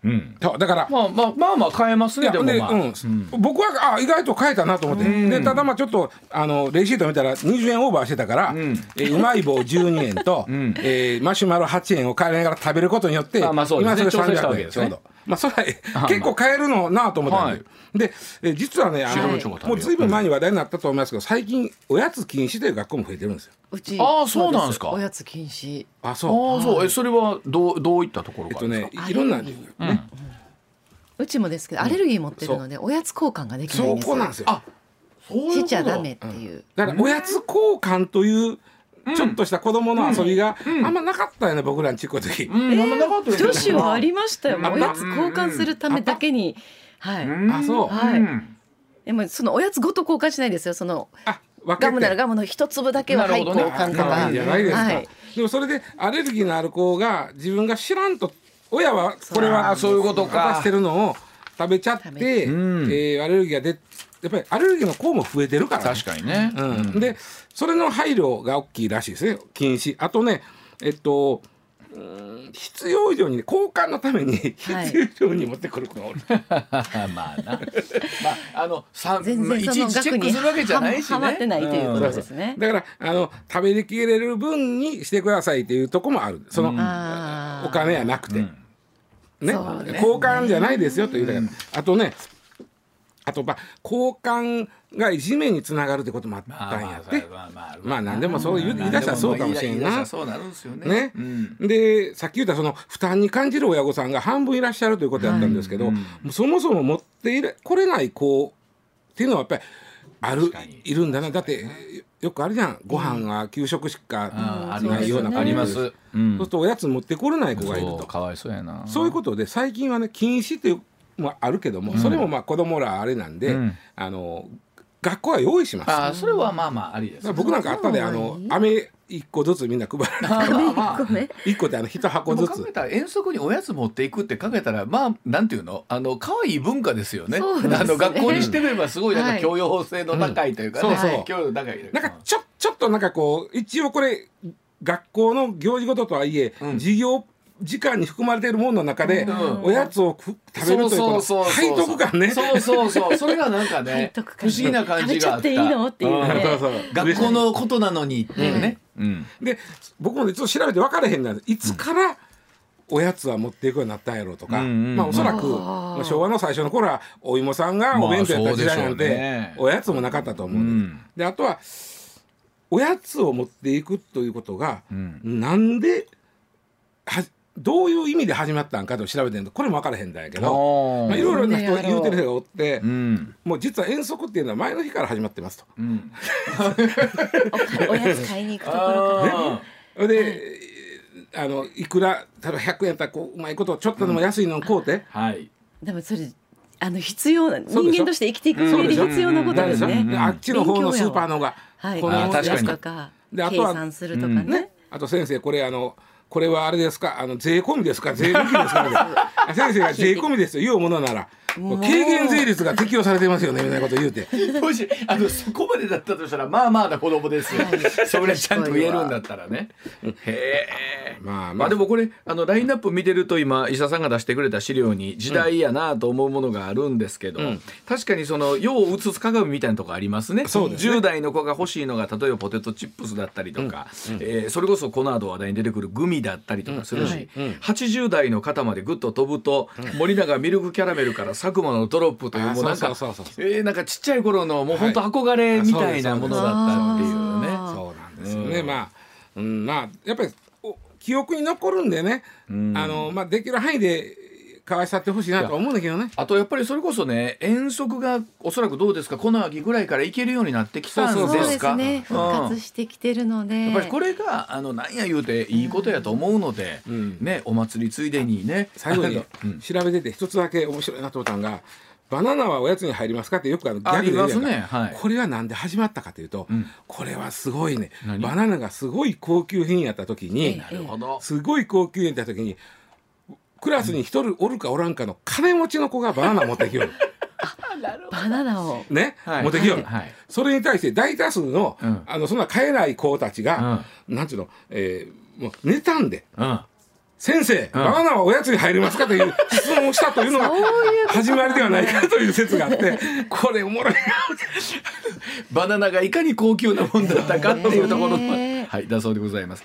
Speaker 1: うん。
Speaker 3: だから。
Speaker 1: まあまあまあまあ買えますね
Speaker 3: で
Speaker 1: でもまあ、
Speaker 3: うん。僕はあ意外と買えたなと思って、でただまあちょっとあのレシート見たら20円オーバーしてたから、
Speaker 1: ん。
Speaker 3: えーうまい棒12円と、
Speaker 1: ん。
Speaker 3: えーマシュマロ8円を買いながら食べることによって
Speaker 1: あまあそうですね。
Speaker 3: 今それ
Speaker 1: 調整したわ
Speaker 3: 300
Speaker 1: けですね。
Speaker 3: 円ちょうど。まあそれは
Speaker 1: あ
Speaker 3: 結構買えるのなと思ったんで、
Speaker 1: はい。
Speaker 3: 実はねあ
Speaker 1: 白
Speaker 3: のもう。ずいぶん前に話題になったと思いますけど最近おやつ禁止という学校も増えてるんですよ。
Speaker 2: うち
Speaker 1: あーそうなんですか。
Speaker 2: おやつ禁止。
Speaker 3: あそう。
Speaker 1: ああそう。えそれはどうどういったところ
Speaker 3: えっと
Speaker 1: がですか、
Speaker 3: ねいろんな
Speaker 2: アレルギ
Speaker 3: ね、
Speaker 2: うちもですけどアレルギー持ってるので、おやつ交換ができない
Speaker 3: そ
Speaker 2: んです
Speaker 3: こなんですよ。
Speaker 1: あ
Speaker 2: しちゃダメっていう、
Speaker 3: だからおやつ交換というちょっとした子供の遊びがあんまなかったよね、僕らのちっこい時。
Speaker 1: うん、あんまなかったですね
Speaker 2: 女子はありましたよ、
Speaker 3: あ
Speaker 2: おやつ交換するためだけに、はい、
Speaker 3: あそう。
Speaker 2: はい。
Speaker 1: ん。
Speaker 2: でもそのおやつごと交換しないですよそのガムならガムの一粒だけははい
Speaker 1: なるほどね。
Speaker 2: 交換とか。
Speaker 3: あいいじゃないですか、
Speaker 2: はい。
Speaker 3: でもそれでアレルギーのある子が自分が知らんと親はこれは
Speaker 1: そういうことか
Speaker 3: 渡してるのを食べちゃって、えアレルギーが出やっぱりアレルギーの子も増えてるから、ね、
Speaker 1: 確かにね、
Speaker 3: うん。でそれの配慮が大きいらしいですね。禁止。あとねえっとうん必要以上にね交換のために必
Speaker 2: はい。
Speaker 3: 要以上に持ってくる子がおる、
Speaker 1: まあな。まああのさ
Speaker 2: 全
Speaker 1: まあいちい
Speaker 2: 然その
Speaker 1: ちチェックするわけじゃないしね。
Speaker 2: はまってないということ
Speaker 1: ん
Speaker 2: ですね。
Speaker 3: だからあの食べきれる分にしてくださいっていうとこもある。その、
Speaker 2: あー
Speaker 3: お金やなくて、
Speaker 1: うん。
Speaker 3: ね。
Speaker 2: ね。
Speaker 3: 交換じゃないですよというだから、あとねあとまあ交換がいじめにつながるってこともあったんやって、
Speaker 1: まあ
Speaker 3: 何でもそう言い出したらそうかもしれんな。
Speaker 1: 言い出したらそうなるんですよね
Speaker 3: でさっき言ったその負担に感じる親御さんが半分いらっしゃるということやったんですけど、そもそも持ってこれない子っていうのはやっぱりあるいるんだなだってよくあるじゃんご飯は給食しかないような子
Speaker 1: あります
Speaker 3: そう
Speaker 1: うん
Speaker 3: するとおやつ持ってこれない子がいると
Speaker 1: そうかわいそうやな
Speaker 3: そういうことで最近はね禁止っていうのはあるけども、それもまあ子供らあれなんで、
Speaker 1: うん。
Speaker 3: あの学校は用意します。
Speaker 1: あーそれはまあまあありです
Speaker 3: 僕なんかあったであの飴一個ずつみんな配られて一個であの一箱ずつ。
Speaker 1: 遠足におやつ持っていくって考えたらまあなんていうの？あの可愛い文化ですよね。
Speaker 2: そうですね。
Speaker 1: あの学校にしてみればすごいなん
Speaker 2: はい。
Speaker 1: か教養性の高いというかね、
Speaker 3: うん。そう
Speaker 2: そう。
Speaker 1: 教養の高い
Speaker 3: なんかちょちょっとなんかこう一応これ学校の行事ごととはいえ、
Speaker 1: うん。
Speaker 3: 授業時間に含まれているものの中で、
Speaker 1: うん。
Speaker 3: おやつをふ食べるというこの
Speaker 1: そうそうそう。
Speaker 3: 背
Speaker 1: そう
Speaker 3: 徳感ね。
Speaker 1: そうそうそう。それがなんかね不思議な感じがあった。
Speaker 2: 食べちゃっていいの？っていうね。
Speaker 1: ん。
Speaker 3: そうそう。
Speaker 1: 学校のことなのにっていうね、うん。
Speaker 3: で僕もねちょっと調べて分からへんなんですいつからおやつは持っていくようになったんやろうとか、
Speaker 1: うんうんうん。
Speaker 3: まあおそらく、まあ、昭和の最初の頃はお芋さんがお弁当やった時代なん
Speaker 1: で
Speaker 3: おやつもなかったと思う。んです、
Speaker 1: うん。
Speaker 3: であとはおやつを持っていくということが、
Speaker 1: ん。
Speaker 3: なんではどういう意味で始まったんかと調べてるとこれも分からへんだんやけど、いろいろな人言うてる人がおって、
Speaker 1: うん。
Speaker 3: もう実は遠足っていうのは前の日から始まってますと。
Speaker 1: うん。
Speaker 2: おやつ買いに行くところから。ね
Speaker 1: あ
Speaker 3: で、あのいくら例えば100円やったらこううまいことちょっとでも安いのを買うて、
Speaker 1: ーはい。
Speaker 2: でもそれあの必要な人間として生きていく上で必要なことですね。
Speaker 3: あっちの方のスーパーの方が、
Speaker 2: はい。
Speaker 3: この
Speaker 1: あ確かに。
Speaker 2: とか計
Speaker 3: であとは
Speaker 2: 算するとか
Speaker 1: うん。
Speaker 2: ね
Speaker 3: ね。あと先生これあのこれはあれですか？あの税込みですか？税抜きですか？みたいな先生が税込みですと言うものなら軽減税率が適用されてますよねみたいなこと言うて。
Speaker 1: もしあのそこまでだったとしたらまあまあな子供ですよ、それちゃんと言えるんだったらね。へえ。
Speaker 3: まあまあ。
Speaker 1: まあでもこれあのラインナップ見てると今石田さんが出してくれた資料に時代やなと思うものがあるんですけど、
Speaker 3: うん。
Speaker 1: 確かにそのよう映す鏡みたいなとこありますね。
Speaker 3: そうですね。
Speaker 1: 10代の子が欲しいのが例えばポテトチップスだったりとか、えーそれこそこの後話題に出てくるグミだったりとかするし、
Speaker 3: うんうん。
Speaker 1: 80代の方までぐっと飛ぶと、森永ミルクキャラメルから佐久間のドロップという
Speaker 3: あ
Speaker 1: もうなんか
Speaker 3: そうそうそうそう
Speaker 1: えーなんかちっちゃい頃のもう本当憧れみたいなものだったっていうね。
Speaker 2: あ
Speaker 3: そうなんですよね、
Speaker 1: うん。
Speaker 3: まあ、うん、まあやっぱりお記憶に残るんでね、
Speaker 1: ん。
Speaker 3: あのまあ、できる範囲でかわいさってほしいなとは思うんだけどね。
Speaker 1: あとやっぱりそれこそね遠足がおそらくどうですかこの秋ぐらいから行けるようになってきたん
Speaker 3: そう
Speaker 2: そうです
Speaker 1: ですか
Speaker 2: ね復
Speaker 1: う。ん
Speaker 2: 活してきてるので、
Speaker 1: やっぱりこれがあのなんや言うていいことやと思うので、
Speaker 3: ん。
Speaker 1: ねお祭りついでにね。
Speaker 3: 最後に調べてて一つだけ面白いなと思ったのが「バナナはおやつに入りますか?」ってよくあのギャグで言うやん
Speaker 1: ねはい。
Speaker 3: これはなんで始まったかというと、
Speaker 1: ん。
Speaker 3: これはすごいね。
Speaker 1: 何？
Speaker 3: バナナがすごい高級品やった時に
Speaker 1: なるほど。
Speaker 3: すごい高級品やった時にクラスに一人おるかおらんかの金持ちの子がバナナ持ってきよる。
Speaker 2: バナナを。
Speaker 3: ね、
Speaker 1: はい。
Speaker 3: 持ってきよる、
Speaker 1: はい
Speaker 3: それに対して大多数の,、
Speaker 1: うん。
Speaker 3: あのそんな買えない子たちが、なんていうの、えーもう妬んで
Speaker 1: うん「
Speaker 3: 先生、バナナはおやつに入りますか?」という質問をしたというのが 始まりではないかという説があってこれおもろいな
Speaker 1: バナナがいかに高級なもんだったかっていうところはいだそうでございます